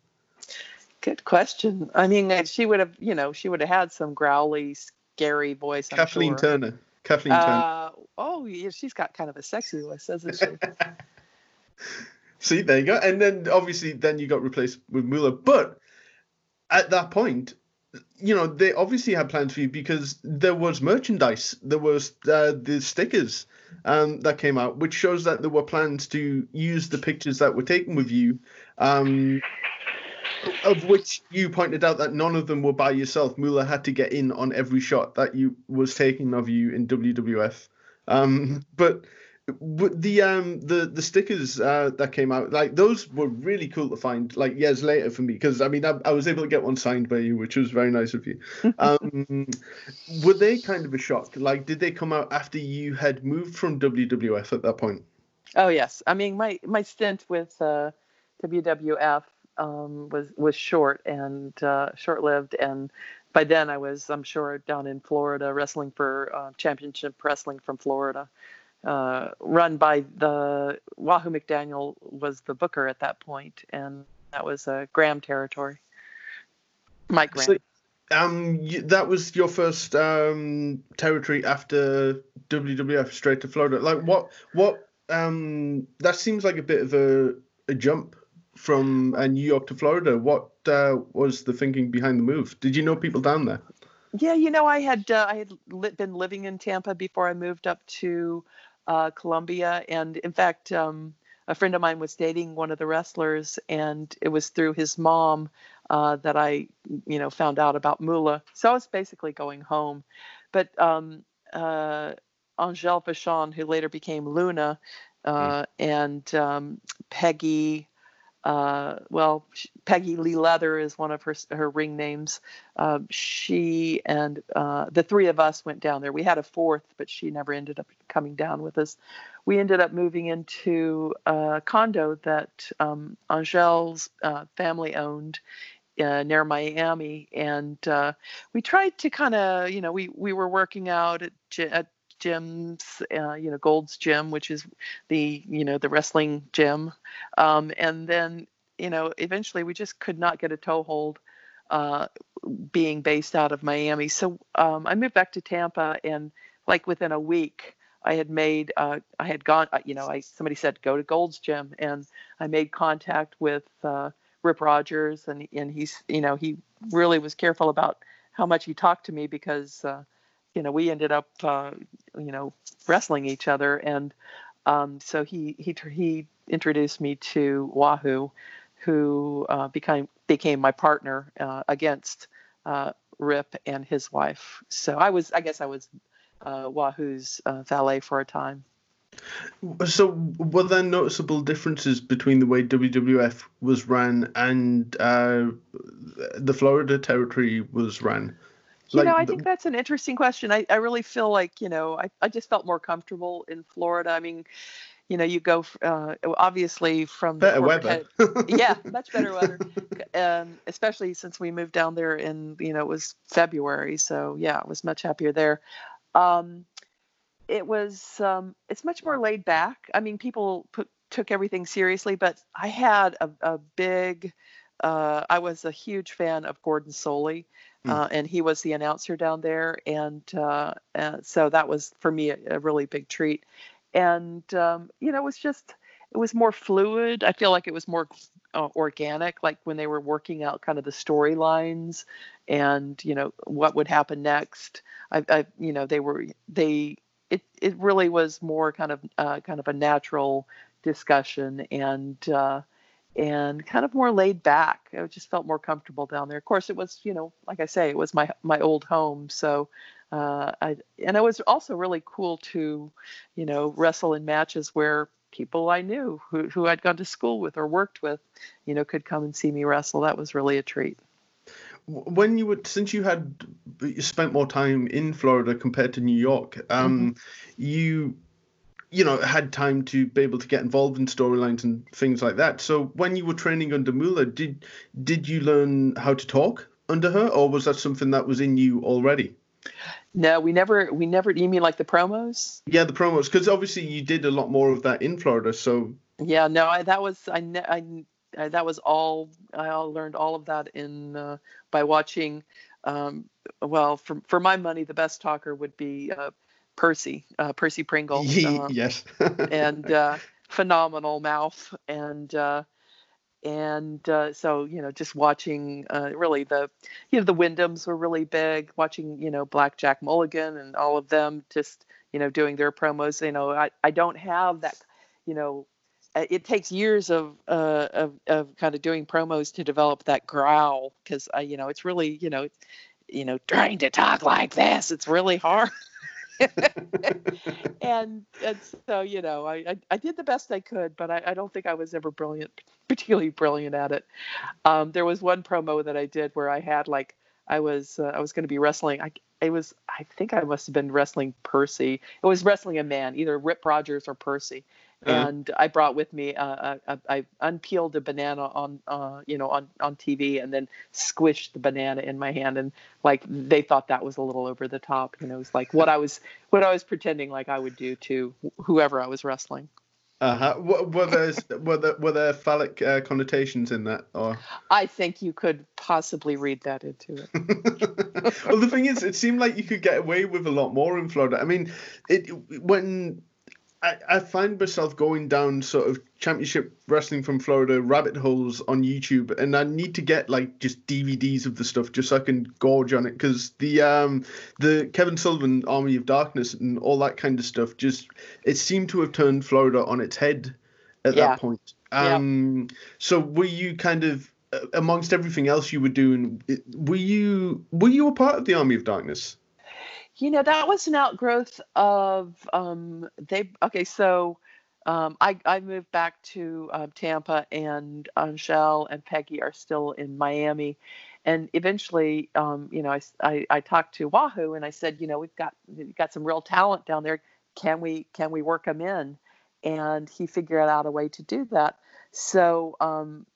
B: Good question. I mean, she would have, you know, she would have had some growly, scary voice.
A: I'm Kathleen
B: sure.
A: Turner. Kathleen uh, Turner.
B: Oh, yeah, she's got kind of a sexy voice, doesn't she?
A: See, there you go. And then obviously, then you got replaced with Moolah. But at that point, you know, they obviously had plans for you because there was merchandise. There was uh, the stickers um, that came out, which shows that there were plans to use the pictures that were taken with you um, of which you pointed out that none of them were by yourself. Moolah had to get in on every shot that you was taken of you in WWF. Um, but the um the the stickers uh, that came out like those were really cool to find like years later for me because I mean I, I, was able to get one signed by you which was very nice of you. Um, were they kind of a shock? Like did they come out after you had moved from WWF at that point?
B: Oh yes, I mean my my stint with uh, WWF um, was was short and uh, short lived, and by then I was, I'm sure, down in Florida wrestling for uh, championship wrestling from Florida, uh, run by the Wahoo McDaniel was the booker at that point, and that was uh, Graham territory. Mike Graham.
A: So, um, you, that was your first um territory after WWF, straight to Florida. Like, what, what, um, that seems like a bit of a a jump from uh, New York to Florida. What uh, was the thinking behind the move? Did you know people down there?
B: Yeah, you know, I had uh, I had li- been living in Tampa before I moved up to uh, Columbia, and in fact, um, a friend of mine was dating one of the wrestlers, and it was through his mom uh, that I, you know, found out about Moolah. So I was basically going home, but um, uh, Angele Vachon, who later became Luna, uh, mm. and um, Peggy uh, well, Peggy Lee Leather is one of her her ring names. Uh, she and uh, the three of us went down there. We had a fourth, but she never ended up coming down with us. We ended up moving into a condo that um, Angele's uh, family owned uh, near Miami, and uh, we tried to kind of, you know, we we were working out at, at gyms, uh, you know, Gold's Gym, which is the, you know, the wrestling gym. Um, and then, you know, eventually we just could not get a toehold uh, being based out of Miami. So um, I moved back to Tampa and like within a week, I had made, uh, I had gone, uh, you know, I somebody said go to Gold's Gym, and I made contact with uh, Rip Rogers, and and he's, you know, he really was careful about how much he talked to me because uh, you know, we ended up, uh, you know, wrestling each other, and um, so he he he introduced me to Wahoo, who uh, became became my partner uh, against uh, Rip and his wife. So I was, I guess, I was uh, Wahoo's uh, valet for a time.
A: So, were there noticeable differences between the way WWF was ran and the Florida territory was ran?
B: You like know, I the, think that's an interesting question. I, I really feel like, you know, I, I just felt more comfortable in Florida. I mean, you know, you go uh, obviously from
A: better weather.
B: yeah, much better weather. Um, especially since we moved down there in, you know, it was February. So yeah, it was much happier there. Um, it was, um, it's much more laid back. I mean, people put, took everything seriously, but I had a, a big, uh, I was a huge fan of Gordon Solie. Hmm. Uh, and he was the announcer down there, and, uh, and so that was for me a, a really big treat. And um, you know, it was just it was more fluid. I feel like it was more uh, organic, like when they were working out kind of the storylines and you know what would happen next. I, I you know, they were they it it really was more kind of uh, kind of a natural discussion and uh, and kind of more laid back. I just felt more comfortable down there. Of course, it was, you know, like I say, it was my my old home. So, uh, I and it was also really cool to, you know, wrestle in matches where people I knew who who I'd gone to school with or worked with, you know, could come and see me wrestle. That was really a treat.
A: When you would, since you had spent more time in Florida compared to New York, um, mm-hmm. you you know, had time to be able to get involved in storylines and things like that. So when you were training under Moolah, did did you learn how to talk under her, or was that something that was in you already?
B: No, we never. We never. You mean like the promos?
A: Yeah, the promos, because obviously you did a lot more of that in Florida. So
B: yeah, no, I, that was I, I, I that was all. I all learned all of that in uh, by watching. Um, well, for for my money, the best talker would be uh, Percy, uh, Percy Pringle.
A: Uh, yes.
B: and uh, phenomenal mouth, and uh, and uh, so you know, just watching uh, really the you know the Windhams were really big. Watching you know Black Jack Mulligan and all of them just you know doing their promos. You know, I I don't have that. You know, it takes years of, uh, of of kind of doing promos to develop that growl because I you know it's really you know you know trying to talk like this it's really hard and and so you know I, I, I did the best I could, but I, I don't think I was ever brilliant, particularly brilliant at it. Um, there was one promo that I did where I had like I was uh, I was going to be wrestling. I it was I think I must have been wrestling Percy. It was wrestling a man, either Rip Rogers or Percy, uh-huh. and I brought with me uh, a, I unpeeled a banana on uh, you know on on TV and then squished the banana in my hand and like they thought that was a little over the top you know it was like what I was what I was pretending like I would do to whoever I was wrestling.
A: Uh huh. Were there were there were there phallic uh, connotations in that, or?
B: I think you could possibly read that into it.
A: well, the thing is, it seemed like you could get away with a lot more in Florida. I mean, it when I, I find myself going down sort of championship wrestling from Florida rabbit holes on YouTube, and I need to get like just DVDs of the stuff just so I can gorge on it because the um the Kevin Sullivan Army of Darkness and all that kind of stuff just it seemed to have turned Florida on its head at
B: Yeah.
A: that point. Um, so were you kind of uh, amongst everything else you were doing? Were you were you a part of the Army of Darkness?
B: You know, that was an outgrowth of um, they. Okay, so um, I I moved back to um, Tampa, and Angel and Peggy are still in Miami, and eventually, um, you know, I I talked to Wahoo, and I said, you know, we've got we've got some real talent down there. Can we can we work them in? And he figured out a way to do that. So um,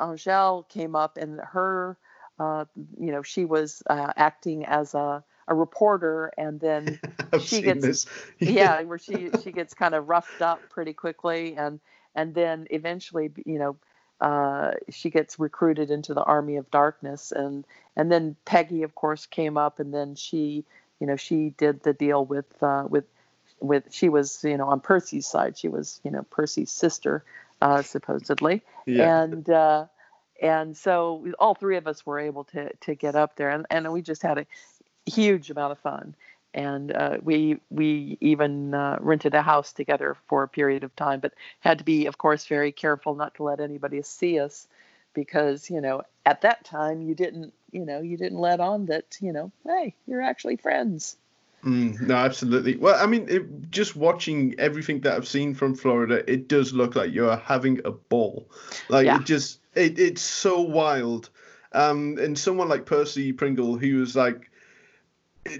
B: Angel came up, and her, uh, you know, she was uh, acting as a a reporter and then She gets- yeah where she she gets kind of roughed up pretty quickly and and then eventually you know uh, she gets recruited into the army of darkness and and then peggy of course came up and then she you know she did the deal with uh, with with she was you know on percy's side. She was you know percy's sister uh, supposedly.
A: Yeah.
B: and uh, and so all three of us were able to to get up there, and, and we just had a huge amount of fun. And uh, we we even uh, rented a house together for a period of time, but had to be, of course, very careful not to let anybody see us, because you know at that time you didn't you know you didn't let on that you know hey you're actually friends.
A: Mm, no, absolutely. Well, I mean, it, just watching everything that I've seen from Florida, it does look like you're having a ball. Like
B: Yeah.
A: it just, it, it's so wild. Um, and someone like Percy Pringle, who was like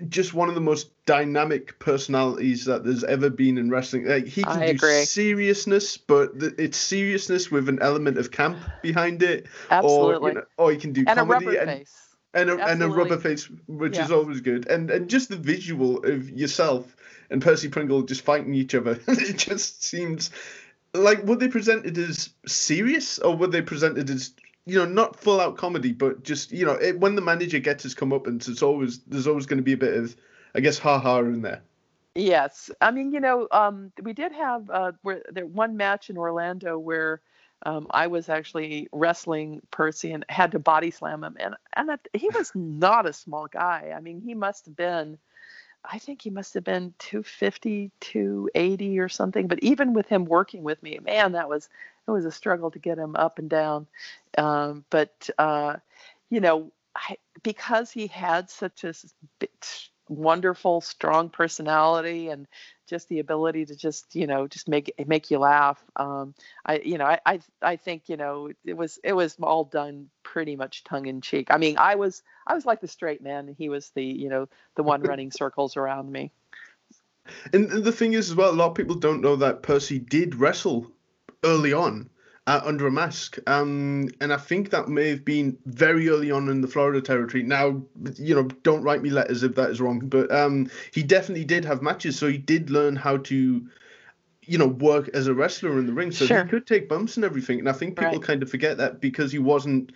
A: just one of the most dynamic personalities that there's ever been in wrestling. Like he can
B: I
A: do
B: agree.
A: seriousness, but th- it's seriousness with an element of camp behind it,
B: Absolutely,
A: or you know, or he can do
B: and a
A: comedy
B: rubber
A: and
B: face.
A: and a, and a rubber face, which is always good, and and just the visual of yourself and Percy Pringle just fighting each other, it just seems like were they presented as serious or were they presented as you know not full out comedy, but just you know it, when the manager gets his comeuppance, it's always there's always going to be a bit of I guess ha ha in there.
B: Yes, I mean, you know, um, we did have uh, where there one match in Orlando where um, I was actually wrestling Percy and had to body slam him, and and that, he was not a small guy. I mean, he must have been, I think he must have been 250, 280 or something. But even with him working with me, man, that was it was a struggle to get him up and down. Um, but uh, you know, I, because he had such a wonderful, strong personality and just the ability to just you know just make make you laugh. Um, I you know I, I I think you know it was it was all done pretty much tongue in cheek. I mean I was I was like the straight man and he was the you know the one running circles around me.
A: And and the thing is, as well, a lot of people don't know that Percy did wrestle early on uh, under a mask. Um, and I think that may have been very early on in the Florida territory. Now, you know, don't write me letters if that is wrong, but um, he definitely did have matches, so he did learn how to. You know, work as a wrestler in the ring, so
B: Sure.
A: he could take bumps and everything. And I think people
B: Right.
A: kind of forget that because he wasn't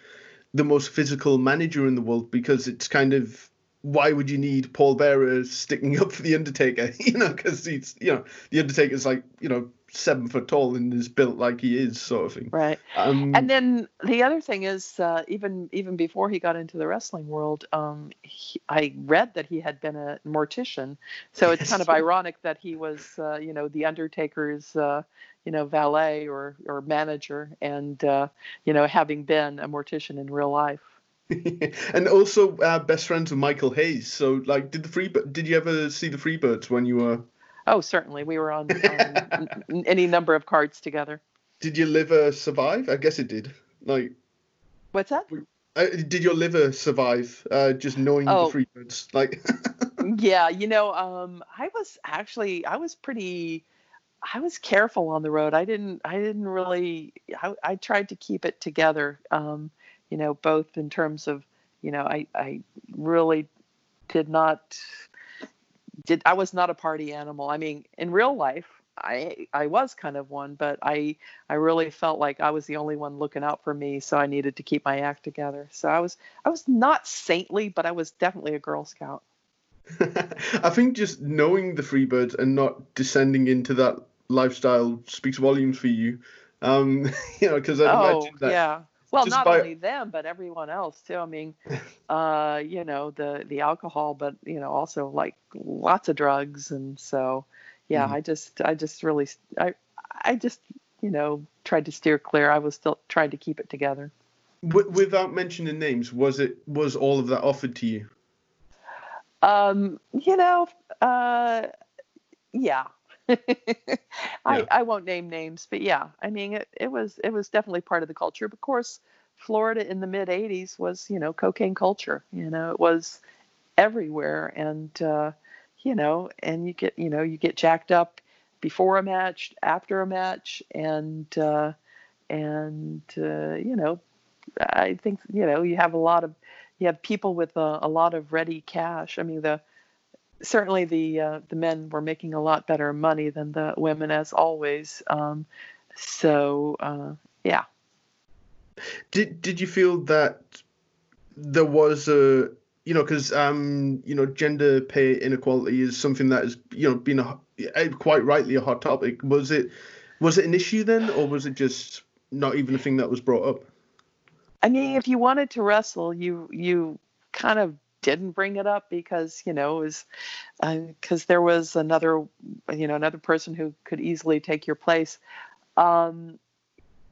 A: the most physical manager in the world, because it's kind of why would you need Paul Bearer sticking up for the Undertaker? You know, because he's you know the Undertaker's like you know seven foot tall and is built like he is, sort of thing.
B: Right.
A: Um,
B: And then the other thing is, uh, even even before he got into the wrestling world, um, he, I read that he had been a mortician. So it's kind of ironic that he was, uh, you know, the Undertaker's, uh, you know, valet or or manager, and uh, you know, having been a mortician in real life.
A: and also uh, best friends with Michael Hayes. So like, did the free did you ever see the Freebirds when you were?
B: Oh, certainly, we were on, on n- any number of cards together.
A: Did your liver survive? I guess it did. Like,
B: What's that?
A: uh, did your liver survive? Uh, just knowing
B: Oh.
A: the Freebirds, like.
B: yeah you know um i was actually i was pretty i was careful on the road i didn't i didn't really i, I tried to keep it together um you know both in terms of you know i i really did not did i was not a party animal i mean in real life I I was kind of one, but I I really felt like I was the only one looking out for me, so I needed to keep my act together. So I was I was not saintly, but I was definitely a Girl Scout.
A: I think just knowing the Freebirds and not descending into that lifestyle speaks volumes for you. Um, you know, because I
B: oh,
A: imagine that.
B: yeah. Well, not
A: by-
B: only them, but everyone else too. I mean, uh, you know, the the alcohol, but you know, also like lots of drugs, and so, yeah,
A: Mhm.
B: I just, I just really, I, I just, you know, tried to steer clear. I was still trying to keep it together.
A: W- without mentioning names, was it was all of that offered to you?
B: Um, you know, uh, yeah. I,
A: Yeah.
B: I won't name names, but yeah, I mean, it, it was it was definitely part of the culture. But of course, Florida in the mid '80s was you know cocaine culture. You know, it was everywhere, and uh, you know, and you get you know you get jacked up before a match, after a match, and uh, and uh, you know, I think you know you have a lot of you have people with a, a lot of ready cash. I mean, the certainly the uh, the men were making a lot better money than the women, as always. Um, so uh, yeah,
A: Did did you feel that there was a you know because um you know gender pay inequality is something that has you know been a quite rightly a hot topic. Was it was it an issue then, or was it just not even a thing that was brought up?
B: I mean, if you wanted to wrestle, you you kind of didn't bring it up because you know it was because there was another you know another person who could easily take your place. Um,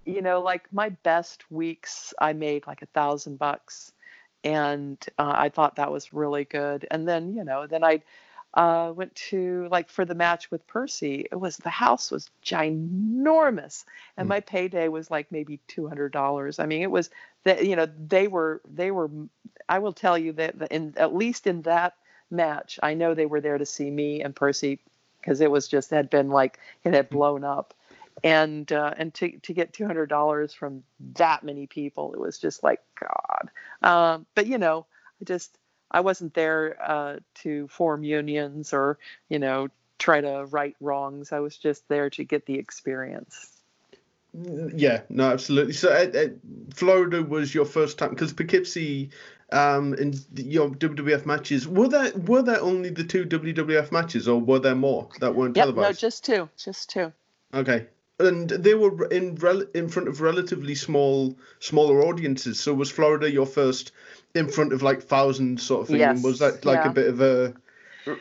B: you know, like my best weeks, I made like a thousand bucks, and uh, I thought that was really good. And then you know, then I uh, went to like for the match with Percy. It was the house was ginormous, and
A: Hmm.
B: my payday was like maybe two hundred dollars. I mean, it was that you know they were they were. I will tell you that that in at least in that match, I know they were there to see me and Percy because it was just had been like it had blown up and uh, and to to get two hundred dollars from that many people, it was just like God. Um, but you know, I just I wasn't there uh, to form unions or you know try to right wrongs. I was just there to get the experience.
A: Yeah, no, absolutely. So, uh, uh, Florida was your first time because Poughkeepsie, um, in your WWF matches were there were there only the two WWF matches, or were there more that weren't
B: Yep, no, just two, just two.
A: Okay, and they were in rel- in front of relatively small smaller audiences. So, was Florida your first in front of like thousands sort of thing? and was that like
B: yeah.
A: a bit of a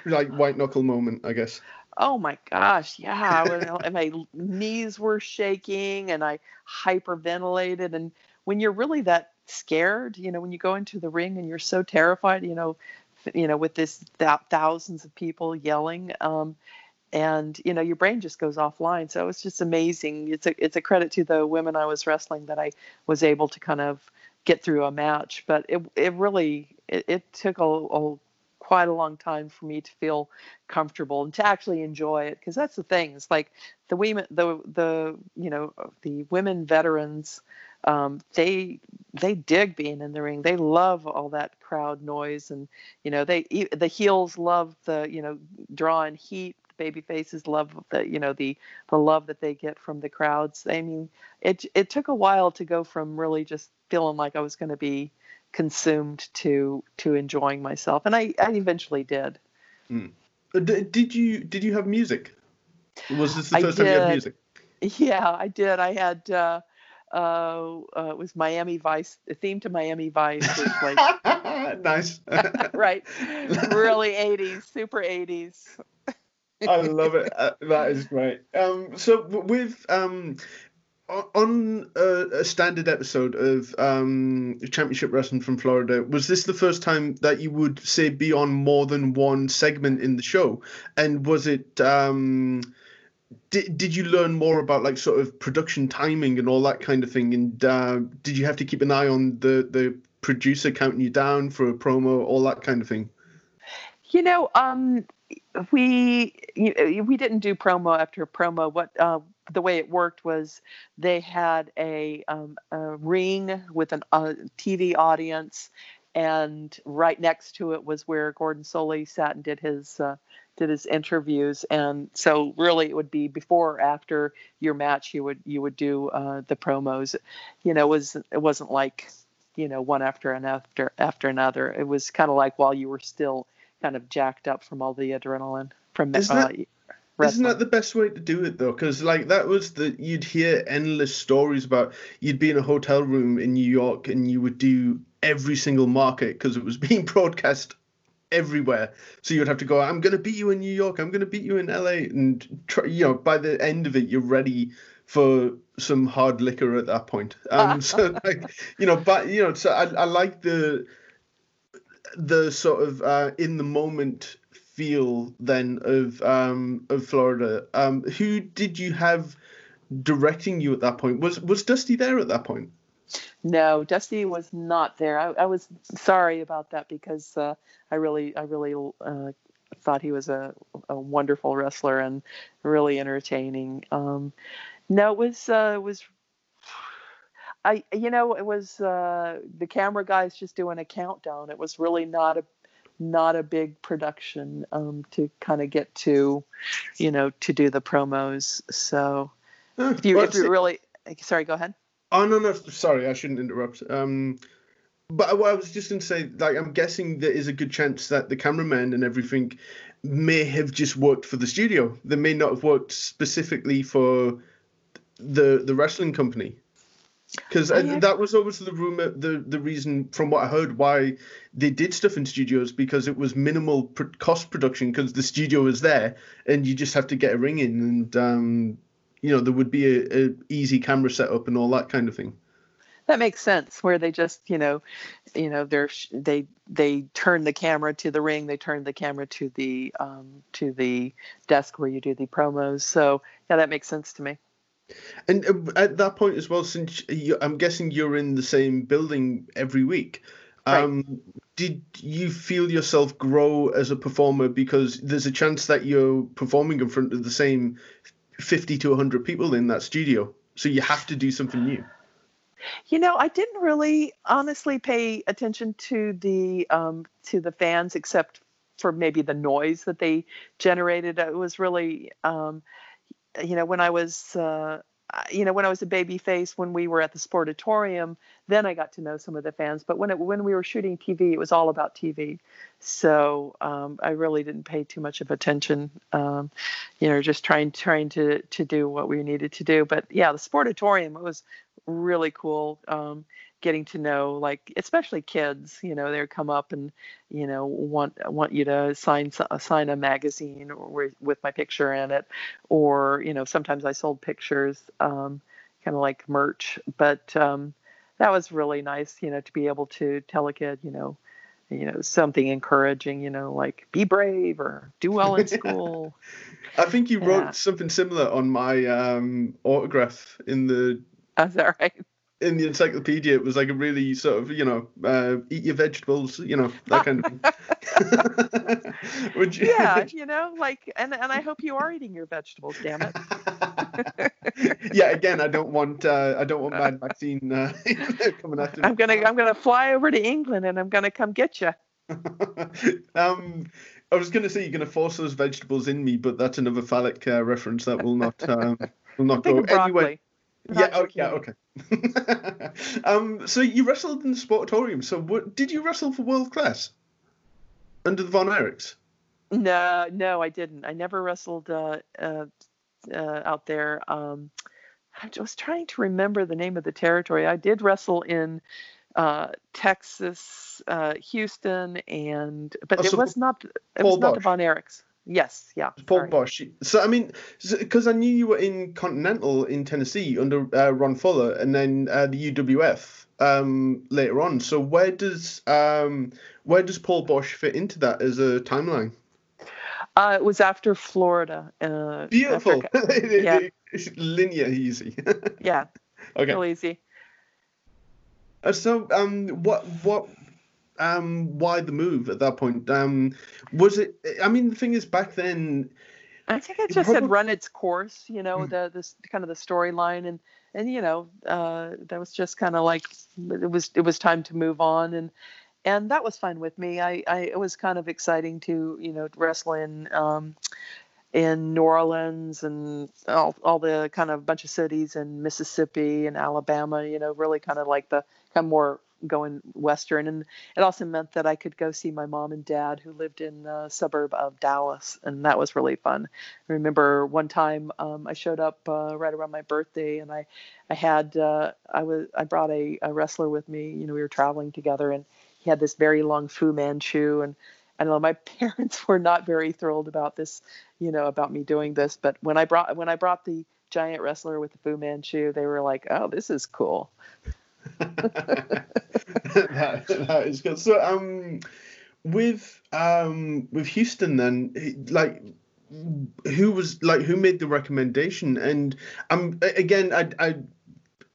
A: like white knuckle moment? I guess.
B: Oh my gosh, yeah. I was- and my knees were shaking and I hyperventilated. And when you're really that scared, you know, when you go into the ring and you're so terrified, you know, you know, with this thou- thousands of people yelling, um, and you know, your brain just goes offline. So it's just amazing. It's a it's a credit to the women I was wrestling that I was able to kind of get through a match. But it it really it, it took a, a quite a long time for me to feel comfortable and to actually enjoy it because that's the thing it's like the women the the you know the women veterans um, they they dig being in the ring they love all that crowd noise and you know they the heels love the you know drawing heat baby faces love the you know the the love that they get from the crowds i mean it it took a while to go from really just feeling like i was going to be consumed to to enjoying myself and i i eventually did
A: d- did you did you have music? Was this the first time you had music?
B: Yeah, I did. I had uh, uh, uh, it was Miami Vice. The theme to Miami Vice was like
A: nice.
B: right, really '80s, super '80s.
A: I love it. Uh, that is great. Um, so with um, on a, a standard episode of um, Championship Wrestling from Florida, was this the first time that you would say be on more than one segment in the show? And was it um, did did you learn more about like sort of production timing and all that kind of thing? And uh, did you have to keep an eye on the the producer counting you down for a promo, all that kind of thing?
B: You know, um, we we didn't do promo after promo. What uh, the way it worked was they had a, um, a ring with a TV audience, and right next to it was where Gordon Solie sat and did his uh, did his interviews. And so really, it would be before or after your match, you would you would do uh, the promos. You know, it was it wasn't like you know one after another after another. It was kind of like while you were still kind of jacked up from all the adrenaline from
A: Isn't that- Isn't that the best way to do it though? Because like that was the you'd hear endless stories about you'd be in a hotel room in New York and you would do every single market because it was being broadcast everywhere. So you'd have to go. I'm going to beat you in New York. I'm going to beat you in LA. And try, you know, by the end of it, you're ready for some hard liquor at that point. Um, so like you know, but you know, so I, I like the the sort of uh, in the moment feel then of um of Florida. Um, who did you have directing you at that point? Was was Dusty there at that point?
B: No, Dusty was not there. I, I was sorry about that because uh, I really, I really uh, thought he was a, a wonderful wrestler and really entertaining. Um, no, it was uh, it was. I you know it was uh, the camera guys just doing a countdown. It was really not a not a big production um, to kind of get to, you know, to do the promos. So if you
A: Well,
B: if you really sorry, go ahead.
A: Oh no, no, sorry, I shouldn't interrupt. Um, but I, I was just going to say, like, I'm guessing there is a good chance that the cameraman and everything may have just worked for the studio. They may not have worked specifically for the the wrestling company. Because
B: Oh, yeah.
A: that was always the rumor, the the reason from what I heard why they did stuff in studios because it was minimal pr- cost production because the studio was there and you just have to get a ring in and um, you know there would be a, a easy camera setup and all that kind of thing.
B: That makes sense. Where they just, you know, you know, they're they they turn the camera to the ring, they turn the camera to the um, to the desk where you do the promos. So yeah, that makes sense to me.
A: And uh, at that point as well, since you, I'm guessing you're in the same building every week,
B: Right.
A: um, did you feel yourself grow as a performer because there's a chance that you're performing in front of the same 50 to 100 people in that studio, so you have to do something new.
B: You know, I didn't really honestly pay attention to the um, to the fans except for maybe the noise that they generated. It was really, um, you know, when I was, uh, you know, when I was a baby face, when we were at the Sportatorium, then I got to know some of the fans. But when it, when we were shooting TV, it was all about TV. So um, I really didn't pay too much of attention. Um, you know, just trying trying to to do what we needed to do. But yeah, the Sportatorium it was really cool um, getting to know like especially kids you know they would come up and you know want want you to sign uh, sign a magazine or with- my picture in it. Or you know sometimes i sold pictures um, kind of like merch. But um, that was really nice you know to be able to tell a kid you know you know something encouraging you know like be brave or do well in school.
A: I think you wrote something similar on my um, autograph in the
B: is that right
A: in the encyclopedia. It was like a really sort of you know uh, eat your vegetables, you know that kind of thing. Would you?
B: yeah you know like and and i hope you are eating your vegetables damn it
A: yeah, again, I don't want uh, I don't want Mad Maxine uh, coming after me.
B: i'm gonna i'm gonna fly over to england and i'm gonna come get you
A: um, I was going to say you're going to force those vegetables in me, but that's another phallic uh, reference that will not um, will not
B: think
A: go anyway. Yeah, oh, yeah, okay. um, so you wrestled in the Sportatorium. So what did you wrestle for world class under the Von Erichs?
B: no no i didn't i never wrestled uh, uh, uh, out there um, i was trying to remember the name of the territory i did wrestle in uh, texas uh, houston and but
A: Oh,
B: it
A: so
B: was not it was not the von erichs yes yeah
A: Paul
B: sorry.
A: Boesch. So I mean, because I knew you were in Continental in Tennessee under uh, Ron Fuller, and then uh, the UWF um, later on. So where does um, where does Paul Boesch fit into that as a timeline?
B: uh, it was after florida uh,
A: Beautiful,
B: after- yeah.
A: Linear, easy.
B: yeah
A: okay.
B: real easy
A: Uh, So, um, what, what, um, why the move at that point? Um, was it? I mean, the thing is, back then,
B: I think it
A: It
B: just had run its course, you know,
A: Mm.
B: the this kind of the storyline and and you know, uh that was just kind of like it was it was time to move on and and that was fine with me. I, I it was kind of exciting to you know wrestle in um, in New Orleans and all, all the kind of bunch of cities in Mississippi and Alabama. You know, really kind of like the kind of more going western and it also meant that i could go see my mom and dad who lived in the suburb of dallas and that was really fun i remember one time um, i showed up uh, right around my birthday and i i had uh, i was i brought a, a wrestler with me you know we were traveling together and he had this very long fu manchu and I know my parents were not very thrilled about this, you know, about me doing this. But when I brought when I brought the giant wrestler with the Fu Manchu, they were like, "Oh, this is cool."
A: that, that is good. So, um, with um, with Houston, then, like, who was like who made the recommendation? And um, again, I, I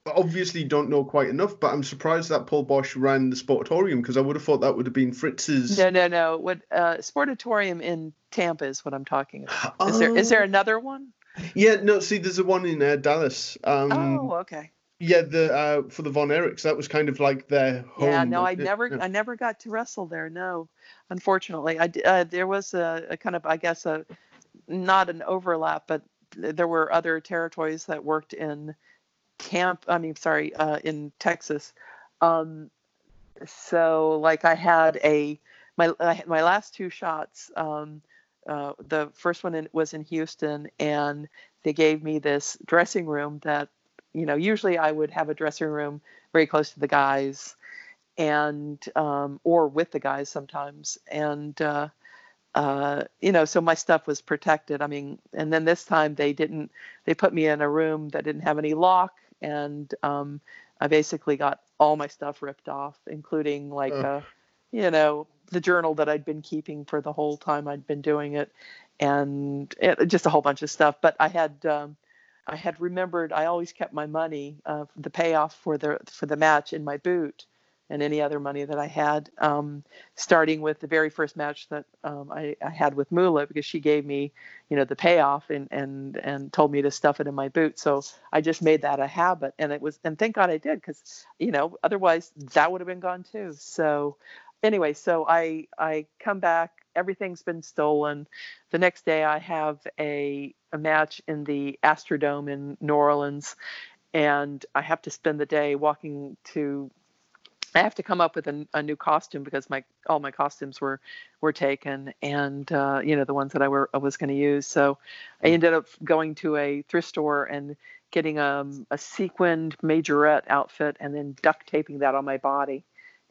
A: obviously don't know quite enough, but I'm surprised that Paul Boesch ran the Sportatorium because I would have thought that would have been Fritz's.
B: No, no, no. What uh, Sportatorium in Tampa is what I'm talking about. Is there is there oh. another one?
A: Yeah, no. See, there's a one in uh, Dallas. Um,
B: oh, okay.
A: Yeah, the uh, for the Von Erichs, that was kind of like their home.
B: Yeah, no, I never, yeah. I never got to wrestle there. No, unfortunately, I uh, there was a, a, kind of, I guess, a not an overlap, but there were other territories that worked in camp. I mean, sorry, uh, in Texas. Um, so, like, I had a my my last two shots. Um, uh, the first one in, was in Houston, and they gave me this dressing room that you know, usually I would have a dressing room very close to the guys, and um, or with the guys sometimes, and uh, uh, you know, so my stuff was protected. I mean, and then this time they didn't. They put me in a room that didn't have any lock, and um, I basically got all my stuff ripped off, including like, uh, you know, the journal that I'd been keeping for the whole time I'd been doing it, and it, just a whole bunch of stuff. But I had. Um, I had remembered I always kept my money, uh, the payoff for the for the match in my boot, and any other money that I had. Um, starting with the very first match that um, I, I, had with Moolah because she gave me, you know, the payoff and and and told me to stuff it in my boot. So I just made that a habit, and it was and thank God I did, because you know otherwise that would have been gone too. So anyway, so I I come back everything's been stolen. The next day, I have a, a match in the Astrodome in New Orleans, and I have to spend the day walking to. I have to come up with a, a new costume because my all my costumes were were taken, and uh, you know the ones that I were I was going to use. So I hmm. ended up going to a thrift store and getting um, a sequined majorette outfit and then duct taping that on my body,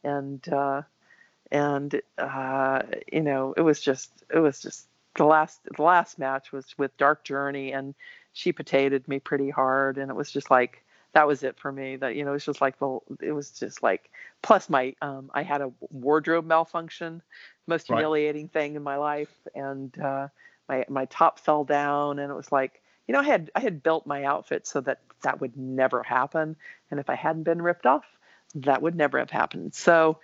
B: and uh, and uh, you know it was just it was just the last the last match was with Dark Journey and she potatoed me pretty hard and it was just like that was it for me that you know it was just like the it was just like plus my um I had a wardrobe malfunction most humiliating right. thing in my life and uh my my top fell down and it was like you know I had I had built my outfit so that that would never happen and if I hadn't been ripped off that would never have happened so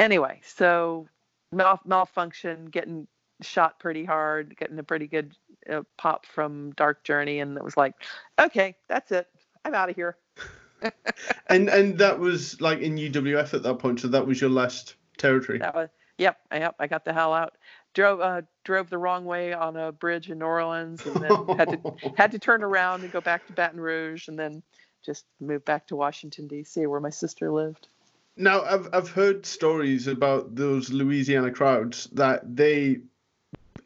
B: anyway, so mal- malfunction, getting shot pretty hard, getting a pretty good uh, pop from Dark Journey, and it was like, okay, that's it. I'm out of here.
A: and and that was like in UWF at that point, so that was your last territory.
B: That was yep, yep. I got the hell out. Drove uh, drove the wrong way on a bridge in New Orleans, and then had to had to turn around and go back to Baton Rouge, and then just moved back to Washington D.C. where my sister lived.
A: Now, I've I've heard stories about those Louisiana crowds that they,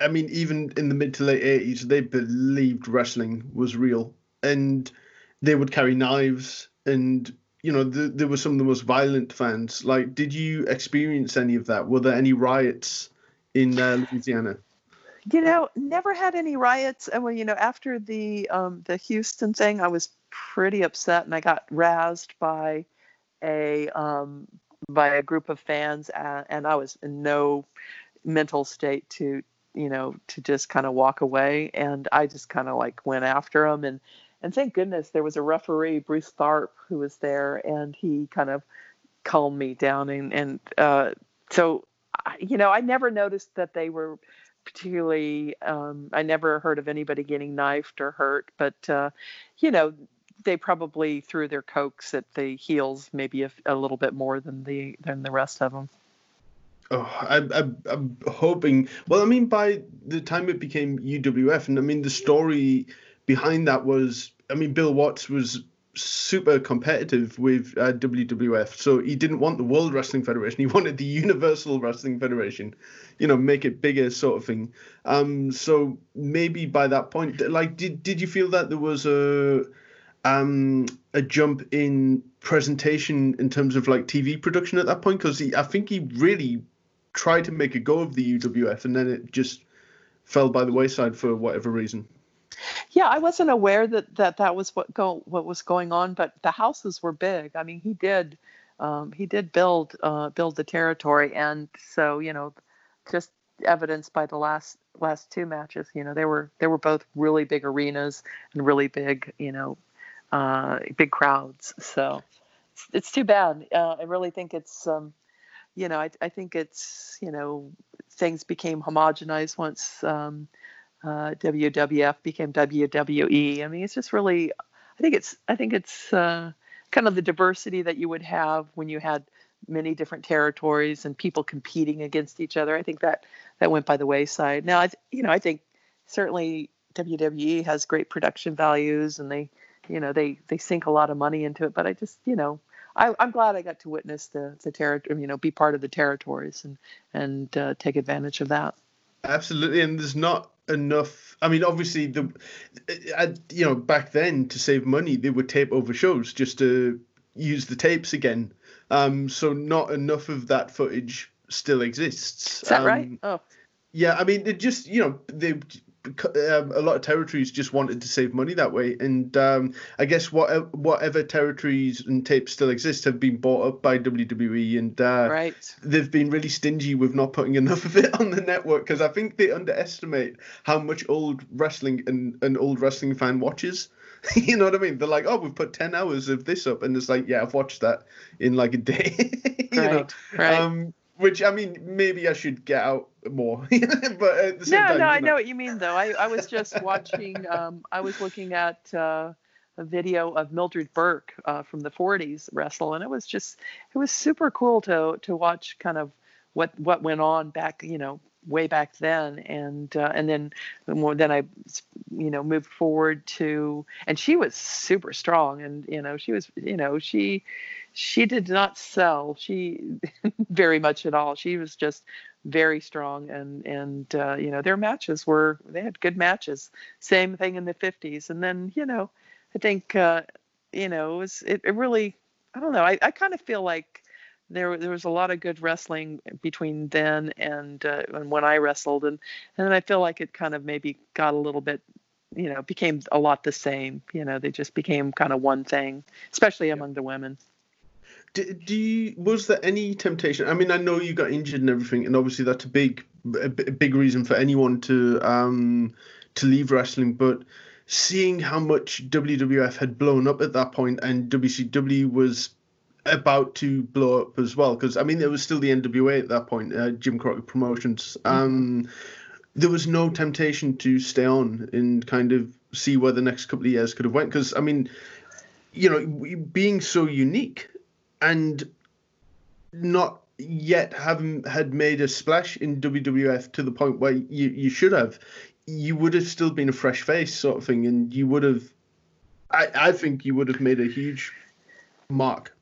A: I mean, even in the mid to late eighties, they believed wrestling was real, and they would carry knives, and you know, the, there were some of the most violent fans. Like, did you experience any of that? Were there any riots in uh, Louisiana?
B: You know, never had any riots. And well, you know, after the um, the Houston thing, I was pretty upset, and I got razzed by a um, by a group of fans, uh, and I was in no mental state to you know to just kind of walk away, and I just kind of like went after him. and and thank goodness there was a referee, Bruce Tharp, who was there, and he kind of calmed me down, and and uh, so you know I never noticed that they were particularly um, i never heard of anybody getting knifed or hurt but uh, you know they probably threw their cokes at the heels maybe a, a little bit more than the than the rest of them.
A: Oh, I, I'm hoping. Well, I mean, by the time it became UWF, and I mean, the story behind that was, I mean, Bill Watts was super competitive with uh, WWF, so he didn't want the World Wrestling Federation. He wanted the Universal Wrestling Federation, you know, make it bigger, sort of thing. Um, so maybe by that point, like, did did you feel that there was a um a jump in presentation in terms of like TV production at that point? Because I think he really tried to make a go of the UWF, and then it just fell by the wayside for whatever reason.
B: Yeah, I wasn't aware that that, that was what go what was going on, but the houses were big. I mean, he did um, he did build uh, build the territory, and so you know, just evidenced by the last last two matches, you know, they were they were both really big arenas and really big, you know, uh, big crowds. So it's, it's too bad. Uh, I really think it's um, you know, I, I think it's you know things became homogenized once. Um, uh, WWF became WWE. I mean, it's just really, I think it's, I think it's uh, kind of the diversity that you would have when you had many different territories and people competing against each other. I think that that went by the wayside. Now, I, you know, I think certainly WWE has great production values and they, you know, they they sink a lot of money into it. But I just, you know, I, am glad I got to witness the the territory, you know, be part of the territories and and uh, take advantage of that.
A: Absolutely, and there's not enough. I mean, obviously, the uh, you know back then to save money, they would tape over shows just to use the tapes again. Um, so not enough of that footage still exists.
B: Is that
A: um,
B: right? Oh,
A: yeah. I mean, it just you know they um, a lot of territories just wanted to save money that way, and um, I guess whatever, whatever territories and tapes still exist have been bought up by WWE, and uh,
B: right.
A: they've been really stingy with not putting enough of it on the network because I think they underestimate how much old wrestling and an old wrestling fan watches. you know what I mean? They're like, oh, we've put ten hours of this up, and it's like, yeah, I've watched that in like a day. you
B: right.
A: know?
B: Right.
A: Um, which I mean, maybe I should get out more. but at the same
B: no,
A: time,
B: no, I know what you mean though. I, I was just watching. Um, I was looking at uh, a video of Mildred Burke uh, from the '40s wrestle, and it was just it was super cool to to watch kind of what what went on back, you know, way back then, and uh, and then more then I, you know, moved forward to, and she was super strong, and you know, she was, you know, she she did not sell she very much at all. She was just very strong and and uh, you know their matches were they had good matches. Same thing in the 50s and then you know i think uh, you know it was it, it really i don't know. I, I kind of feel like there there was a lot of good wrestling between then and uh, and when i wrestled. And and then i feel like it kind of maybe got a little bit you know became a lot the same. You know they just became kind of one thing especially among the women
A: do, do you, was there any temptation? I mean, I know you got injured and everything, and obviously that's a big, a big reason for anyone to um to leave wrestling. But seeing how much WWF had blown up at that point, and WCW was about to blow up as well, because I mean, there was still the NWA at that point, uh, Jim Crockett Promotions. Mm-hmm. Um, there was no temptation to stay on and kind of see where the next couple of years could have went, because I mean, you know, being so unique and not yet having had made a splash in WWF to the point where you, you should have, you would have still been a fresh face sort of thing, and you would have, I, I think you would have made a huge mark.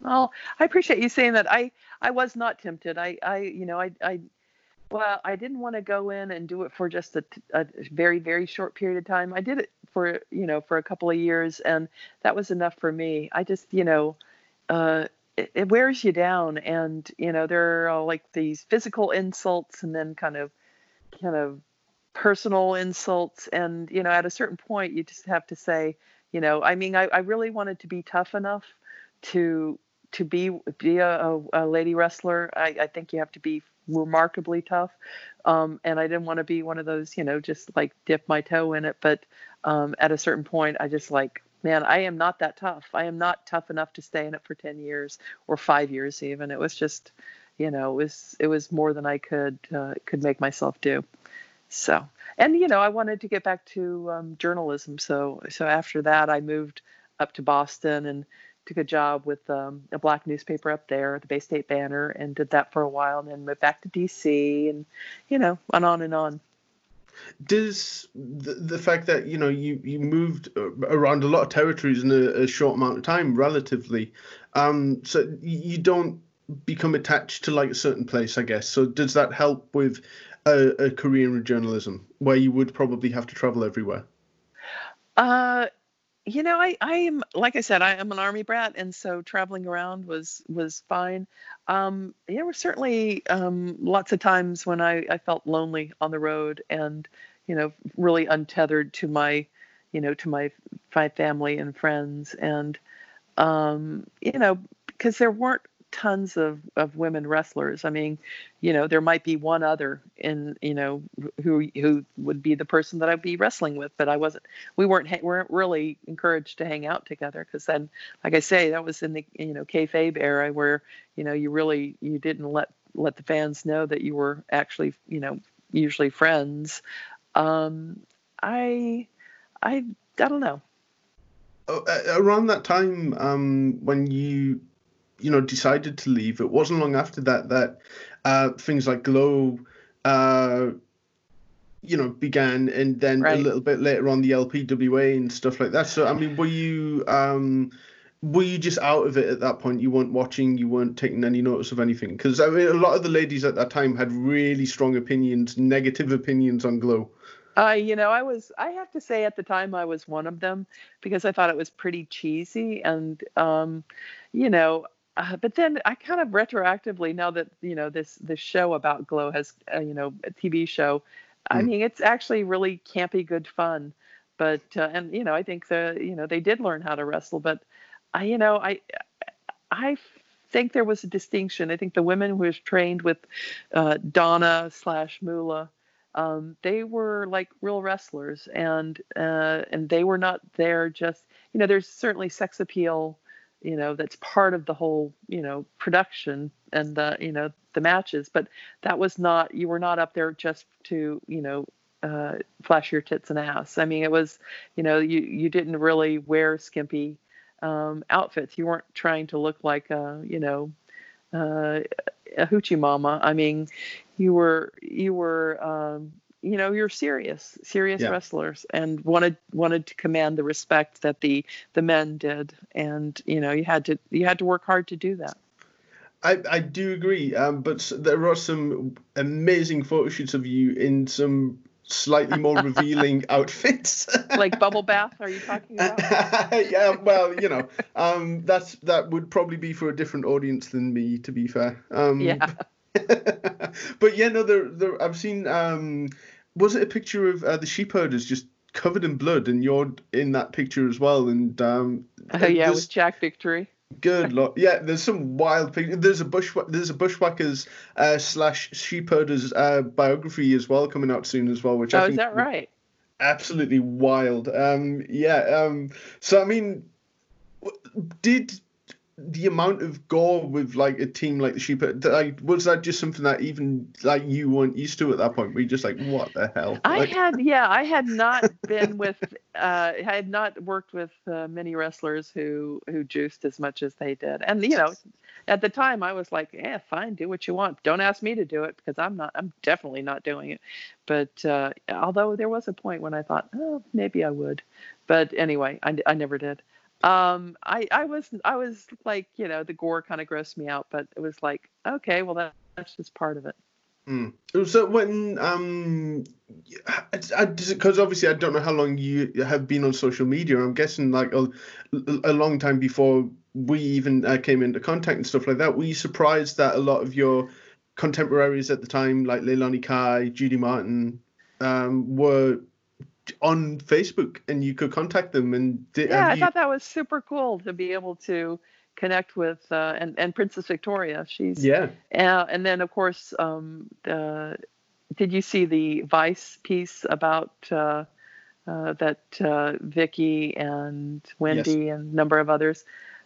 B: Well, I appreciate you saying that. I I was not tempted. I I you know I I well I didn't want to go in and do it for just a, a very very short period of time. I did it for you know for a couple of years, and that was enough for me. I just you know uh, it, it, wears you down, and you know there are like these physical insults, and then kind of, kind of personal insults, and you know at a certain point you just have to say, you know, I mean, I, I really wanted to be tough enough to to be be a, a lady wrestler. I, I think you have to be remarkably tough. Um, and I didn't want to be one of those, you know, just like dip my toe in it. But um, at a certain point, I just like man, I am not that tough. I am not tough enough to stay in it for 10 years or five years even. It was just, you know, it was, it was more than I could, uh, could make myself do. So, and, you know, I wanted to get back to um, journalism. So, so after that, I moved up to Boston and took a job with um, a black newspaper up there, the Bay State Banner, and did that for a while, and then moved back to D.C. and you know, went on and on.
A: Does the, the fact that you know you you moved around a lot of territories in a, a short amount of time, relatively, um, so you don't become attached to like a certain place, I guess. So does that help with a, a career in journalism where you would probably have to travel everywhere?
B: Uh, you know, I, I am like I said, I am an army brat, and so traveling around was was fine. Um, yeah, there were certainly um, lots of times when I, I felt lonely on the road, and you know, really untethered to my, you know, to my my family and friends, and um, you know, because there weren't tons of, of women wrestlers. I mean, you know, there might be one other in, you know, who who would be the person that I'd be wrestling with, but I wasn't. We weren't weren't really encouraged to hang out together because then, like I say, that was in the you know kayfabe era where you know you really you didn't let let the fans know that you were actually you know usually friends. Um, I I I don't know.
A: Oh, around that time um, when you you know decided to leave, it wasn't long after that that uh, things like Glow, uh, you know, began, and then right. a little bit later on the LPWA and stuff like that. So I mean, were you um, were you just out of it at that point? You weren't watching, you weren't taking any notice of anything? Because I mean, a lot of the ladies at that time had really strong opinions, negative opinions on Glow.
B: Uh, you know, I was, I have to say at the time I was one of them because I thought it was pretty cheesy. And, um, you know, uh, but then I kind of retroactively now that you know this this show about Glow has uh, you know a TV show. Mm. I mean, it's actually really campy, good fun. But uh, and you know, I think the you know they did learn how to wrestle, but I you know I I think there was a distinction. I think the women who was trained with uh, Donna slash Moolah. um, they were like real wrestlers, and uh, and they were not there just you know. There's certainly sex appeal you know that's part of the whole you know production and the you know the matches but that was not you were not up there just to you know uh, flash your tits and ass. I mean it was you know you you didn't really wear skimpy um, outfits. You weren't trying to look like a you know uh, a hoochie mama. I mean you were you were um, you know you're serious serious yeah. wrestlers and wanted wanted to command the respect that the the men did and you know you had to you had to work hard to do that
A: I, I do agree, um, but there are some amazing photo shoots of you in some slightly more revealing outfits.
B: like bubble bath, are you talking about?
A: yeah, well, you know, um, that's that would probably be for a different audience than me, to be fair. Um,
B: yeah.
A: but yeah, no, there, there. I've seen. Um, was it a picture of uh, the sheep herders just covered in blood, and you're in that picture as well? And um,
B: oh yeah, with Jack Victory.
A: Good lord, yeah. There's some wild pictures. There's a bush. There's a bushwhackers uh, slash sheep herders uh, biography as well coming out soon as well. Which
B: oh,
A: I
B: think is that right?
A: Absolutely wild. Um, yeah. Um, so I mean, did the amount of gore with like a team like the sheep like was that just something that even like you weren't used to at that point? Were you just like what the hell?
B: I
A: like...
B: had yeah i had not been with uh i had not worked with uh, many wrestlers who who juiced as much as they did. And you know at the time i was like yeah fine do what you want. Don't ask me to do it because i'm not i'm definitely not doing it. But uh although there was a point when i thought oh maybe i would. But anyway i, I never did um, I, I was, I was like, you know, the gore kind of grossed me out, but it was like, okay, well, that, that's just part of it.
A: Mm. So when um, because obviously I don't know how long you have been on social media. I'm guessing like a, a long time before we even uh, came into contact and stuff like that. Were you surprised that a lot of your contemporaries at the time, like Leilani Kai, Judy Martin, um, were on Facebook and you could contact them and
B: did, yeah, I you... thought that was super cool to be able to connect with uh, and and Princess Victoria. She's
A: yeah,
B: uh, and then of course, um, uh, did you see the Vice piece about uh, uh, that uh, Vicky and Wendi yes. and a number of others?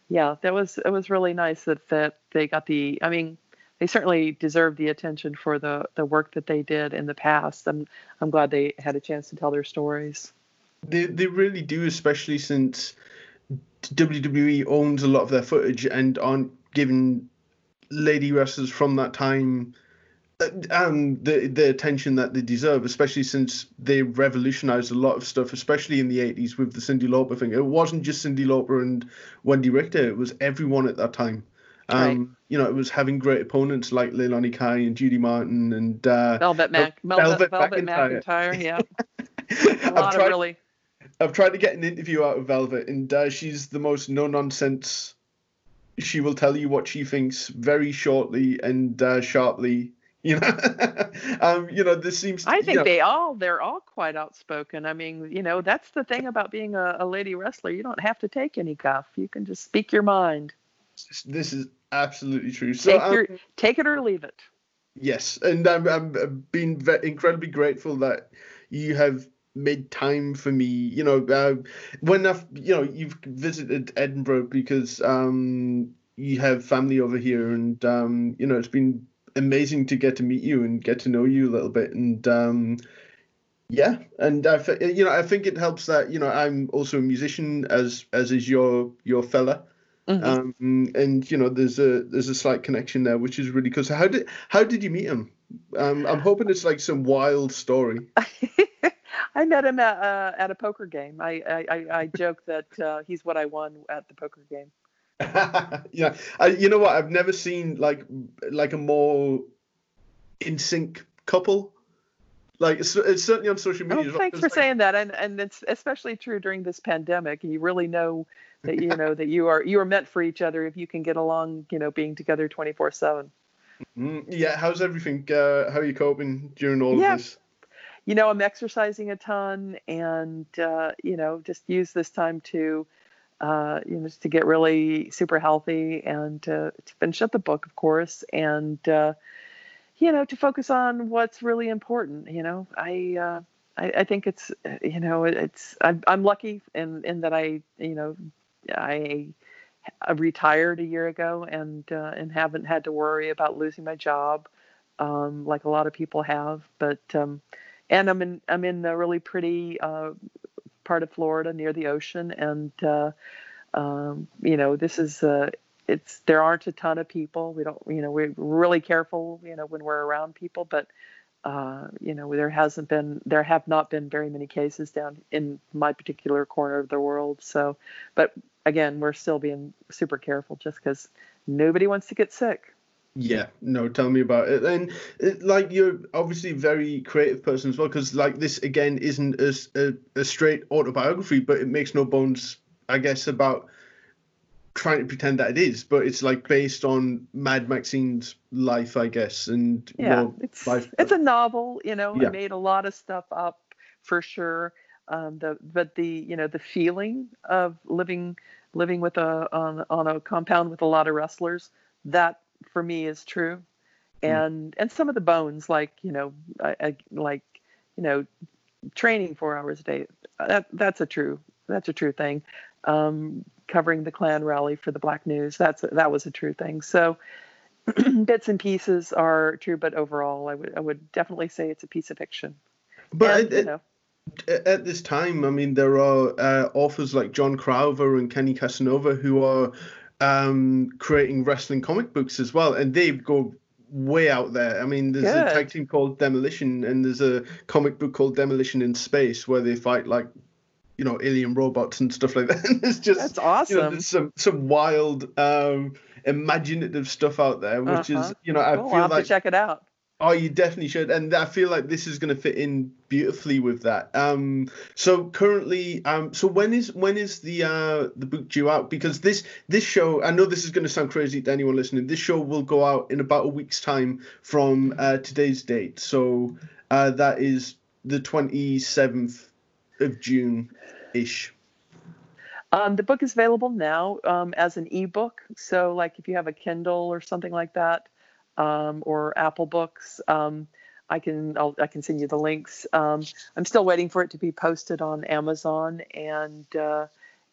B: Yeah, that was it was really nice that that they got the. I mean, they certainly deserve the attention for the the work that they did in the past. I'm I'm glad they had a chance to tell their stories.
A: They they really do, especially since WWE owns a lot of their footage and aren't giving lady wrestlers from that time uh, um, the the attention that they deserve, especially since they revolutionized a lot of stuff, especially in the '80s with the Cyndi Lauper thing. It wasn't just Cyndi Lauper and Wendi Richter; it was everyone at that time. Um, right. You know, it was having great opponents like Leilani Kai and Judy Martin and uh,
B: Velvet Mac, Velvet, Velvet McIntyre. McIntyre. Yeah, a lot
A: tried,
B: of really.
A: I've tried to get an interview out of Velvet, and uh, she's the most no nonsense. She will tell you what she thinks very shortly and uh, sharply you know um, you know this seems
B: to, i think
A: you know,
B: they all they're all quite outspoken i mean you know that's the thing about being a, a lady wrestler you don't have to take any guff you can just speak your mind
A: this is absolutely true so
B: take, your, um, take it or leave it
A: yes and i'm, I'm being incredibly grateful that you have made time for me you know uh, when i've you know you've visited edinburgh because um you have family over here and um you know it's been amazing to get to meet you and get to know you a little bit. And um, yeah, and I, you know, I think it helps that you know I'm also a musician as as is your your fella. Mm-hmm. Um, and you know, there's a there's a slight connection there, which is really cool. So how did how did you meet him? Um, I'm hoping it's like some wild story.
B: I met him at uh, at a poker game. I I, I joke that uh, he's what I won at the poker game.
A: yeah, I, you know what? I've never seen like like a more in sync couple. Like it's, it's certainly on social media.
B: Oh, thanks for like... saying that, and and it's especially true during this pandemic. You really know that you know that you are you are meant for each other if you can get along. You know, being together twenty four seven.
A: Mm-hmm. Yeah, how's everything? Uh, how are you coping during all yeah. of this?
B: You know, I'm exercising a ton, and uh, you know, just use this time to uh, you know, just to get really super healthy and to, to finish up the book, of course, and uh, you know, to focus on what's really important. You know, I uh, I, I, think it's you know it's I'm, I'm lucky in in that I you know I, I retired a year ago and uh, and haven't had to worry about losing my job um, like a lot of people have, but. Um, and I'm in I'm in a really pretty uh, part of Florida near the ocean, and uh, um, you know this is uh, it's there aren't a ton of people. We don't you know we're really careful you know when we're around people, but uh, you know there hasn't been there have not been very many cases down in my particular corner of the world. So, but again, we're still being super careful just because nobody wants to get sick.
A: Yeah, no, tell me about it. And it, like you're obviously very creative person as well, because like this again isn't a, a, a straight autobiography, but it makes no bones, I guess, about trying to pretend that it is. But it's like based on Mad Maxine's life, I guess, and
B: yeah, it's life. it's a novel. You know, yeah. I made a lot of stuff up for sure. Um, the but the you know the feeling of living living with a on on a compound with a lot of wrestlers that for me is true, hmm. and mm. and some of the bones like you know I, I, like you know training four hours a day that that's a true that's a true thing. Um, covering the Klan rally for the Black News that's that was a true thing. So bits and pieces are true, but overall, I would I would definitely say it's a piece of fiction.
A: But and, it, you know, at this time, I mean, there are uh, authors like John Crowther and Kenny Casanova who are um, creating wrestling comic books as well, and they go way out there. I mean, there's Good. a tag team called Demolition, and there's a comic book called Demolition in Space where they fight like, you know, alien robots and stuff like that. And it's just
B: that's awesome.
A: You know, there's some some wild, um, imaginative stuff out there, which uh-huh. is you know I
B: cool.
A: feel
B: I'll
A: like
B: check it out.
A: Oh, you definitely should, and I feel like this is going to fit in beautifully with that. Um, so currently, um, so when is when is the uh the book due out? Because this this show, I know this is going to sound crazy to anyone listening. This show will go out in about a week's time from uh, today's date. So uh, that is the twenty seventh of June, ish.
B: Um, the book is available now um, as an ebook. So, like if you have a Kindle or something like that um, or Apple Books. Um, I can I'll, i can send you the links. Um, I'm still waiting for it to be posted on Amazon, and uh,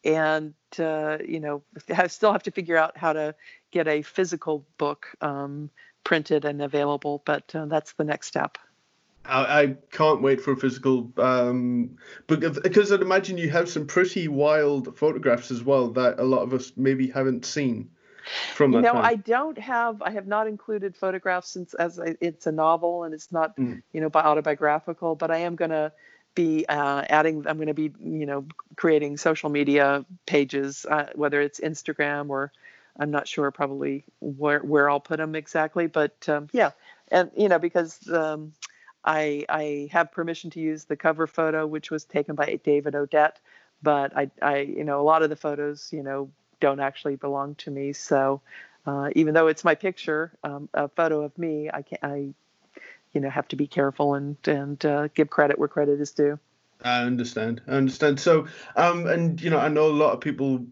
B: and uh, you know I still have to figure out how to get a physical book um, printed and available. But uh, that's the next step.
A: I, I can't wait for a physical um, because I'd imagine you have some pretty wild photographs as well that a lot of us maybe haven't seen from that
B: you know i don't have i have not included photographs since as I, it's a novel and it's not
A: Mm.
B: you know bi- autobiographical but i am going to be uh, adding i'm going to be you know creating social media pages uh, whether it's instagram or i'm not sure probably where, where i'll put them exactly but um, yeah and you know because um, I, I have permission to use the cover photo which was taken by david odette but I, I you know a lot of the photos you know don't actually belong to me. So uh, even though it's my picture, um, a photo of me, I can I, you know, have to be careful and and uh, give credit where credit is due.
A: I understand. I understand. So, um, and you know, I know a lot of people.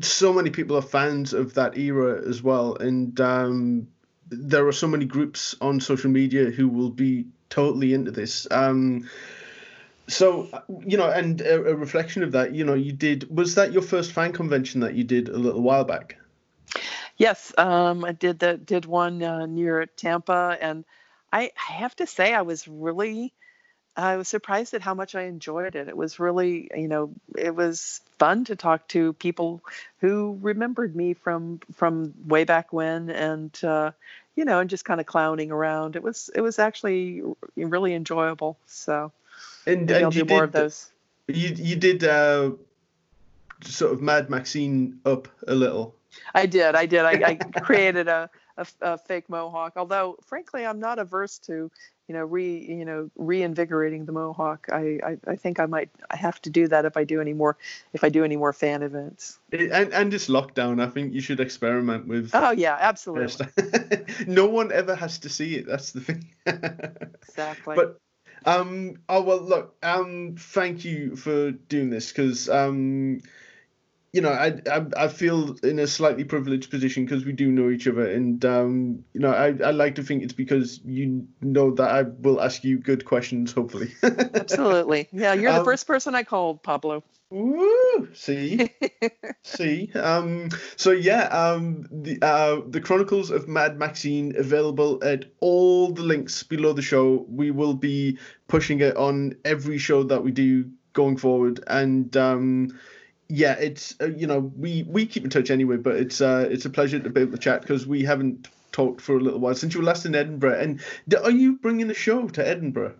A: So many people are fans of that era as well, and um, there are so many groups on social media who will be totally into this. Um, so, you know, and a, a reflection of that, you know, you did. Was that your first fan convention that you did a little while back?
B: Yes, um, I did the did one uh, near Tampa, and I, I have to say I was really I was surprised at how much I enjoyed it. It was really, you know, it was fun to talk to people who remembered me from from way back when, and uh, you know, and just kind of clowning around. It was it was actually really enjoyable. So
A: And, and
B: I'll do
A: you
B: more
A: did,
B: of those.
A: You you did uh, sort of Mad Maxine up a little.
B: I did. I did. I, I created a, a, a fake mohawk. Although, frankly, I'm not averse to, you know, re you know reinvigorating the mohawk. I, I, I think I might have to do that if I do any more if I do any more fan events.
A: It- and and it's lockdown. I think you should experiment with.
B: Oh yeah, absolutely,
A: no one ever has to see it. That's the thing.
B: exactly.
A: but um, oh well, look. Um, thank you for doing this because um, you know, I, I I feel in a slightly privileged position because we do know each other, and um, you know, I I like to think it's because you know that I will ask you good questions, hopefully.
B: absolutely, yeah. You're the
A: Um,
B: first person I called, Pablo.
A: Woo! See, see. Um. So yeah. Um. The uh the Chronicles of Mad Maxine available at all the links below the show. We will be pushing it on every show that we do going forward, and um. Yeah, it's uh, you know we we keep in touch anyway, but it's uh it's a pleasure to be able to chat because we haven't talked for a little while since you were last in Edinburgh. And d- are you bringing a show to Edinburgh?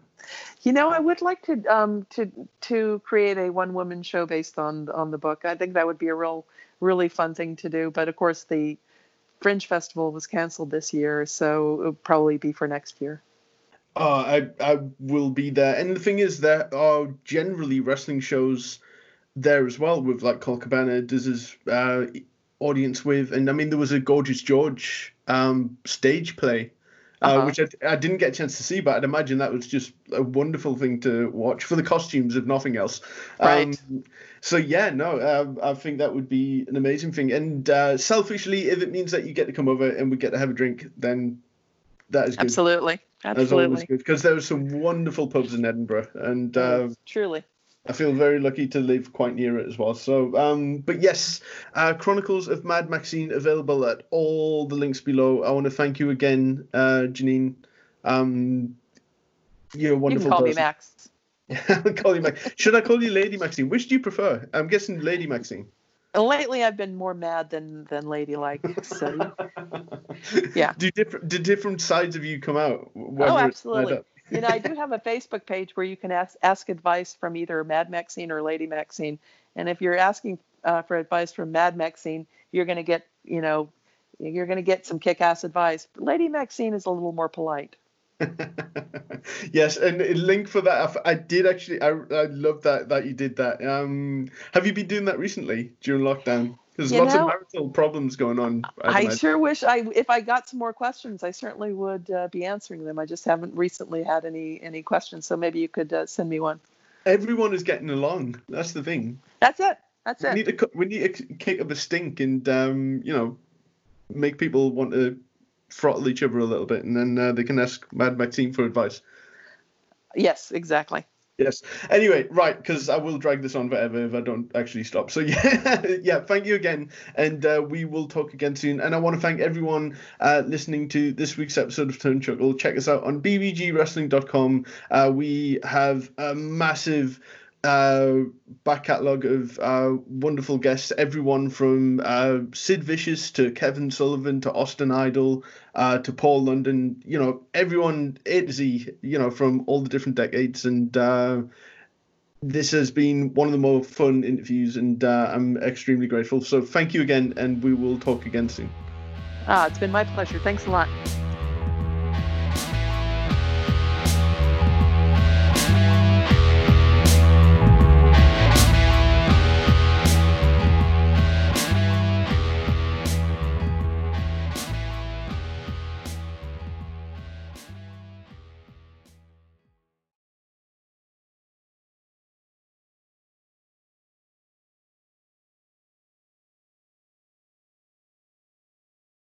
B: You know, I would like to um, to to create a one woman show based on on the book. I think that would be a real really fun thing to do. But of course, the Fringe Festival was canceled this year, so it'll probably be for next year.
A: Oh, I I will be there. And the thing is, there are generally wrestling shows there as well with like Colt Cabana does his uh, audience with, and I mean there was a Gorgeous George um, stage play, uh,
B: Uh-huh.
A: which I, I didn't get a chance to see, but I'd imagine that was just a wonderful thing to watch for the costumes, if nothing else.
B: Right.
A: Um, so yeah, no, um, I think that would be an amazing thing. And uh, selfishly, if it means that you get to come over and we get to have a drink, then that is good.
B: Absolutely, absolutely,
A: good because there are some wonderful pubs in Edinburgh, and uh,
B: truly.
A: I feel very lucky to live quite near it as well. So, um, but yes, uh, Chronicles of Mad Maxine available at all the links below. I want to thank you again, uh, Janine. Um, you're a
B: You
A: wonderful
B: can call me
A: person.
B: Max.
A: I'll call you Max. Should I call you Lady Maxine? Which do you prefer? I'm guessing Lady Maxine.
B: Lately, I've been more mad than than ladylike. So Yeah.
A: Do different do different sides of you come out?
B: Oh, absolutely. You know, I do have a Facebook page where you can ask ask advice from either Mad Maxine or Lady Maxine. And if you're asking uh, for advice from Mad Maxine, you're going to get, you know, you're going to get some kick-ass advice. But Lady Maxine is a little more polite.
A: yes, and link for that. I did actually. I I love that that you did that. Um, have you been doing that recently during lockdown? There's
B: You
A: lots
B: know,
A: of marital problems going on. I'd
B: I sure wish I, if I got some more questions, I certainly would uh, be answering them. I just haven't recently had any any questions, so maybe you could uh, send me one.
A: Everyone is getting along. That's the thing.
B: That's it. That's
A: We
B: it.
A: need to we need to kick up the stink and um, you know, make people want to throttle each other a little bit, and then uh, they can ask Mad Maxine for advice.
B: Yes, exactly.
A: Yes. Anyway, right, because I will drag this on forever if I don't actually stop. So yeah, yeah. Thank you again, and uh, we will talk again soon. And I want to thank everyone uh, listening to this week's episode of Turn Chuckle. Check us out on bbgwrestling.com. Uh, we have a massive uh, back catalogue of uh, wonderful guests, everyone from uh, Sid Vicious to Kevin Sullivan to Austin Idol uh, to Paul London, you know, everyone A to Z, you know, from all the different decades. And uh, this has been one of the more fun interviews, and uh, I'm extremely grateful. So thank you again, and we will talk again soon.
B: Ah, it's been my pleasure. Thanks a lot.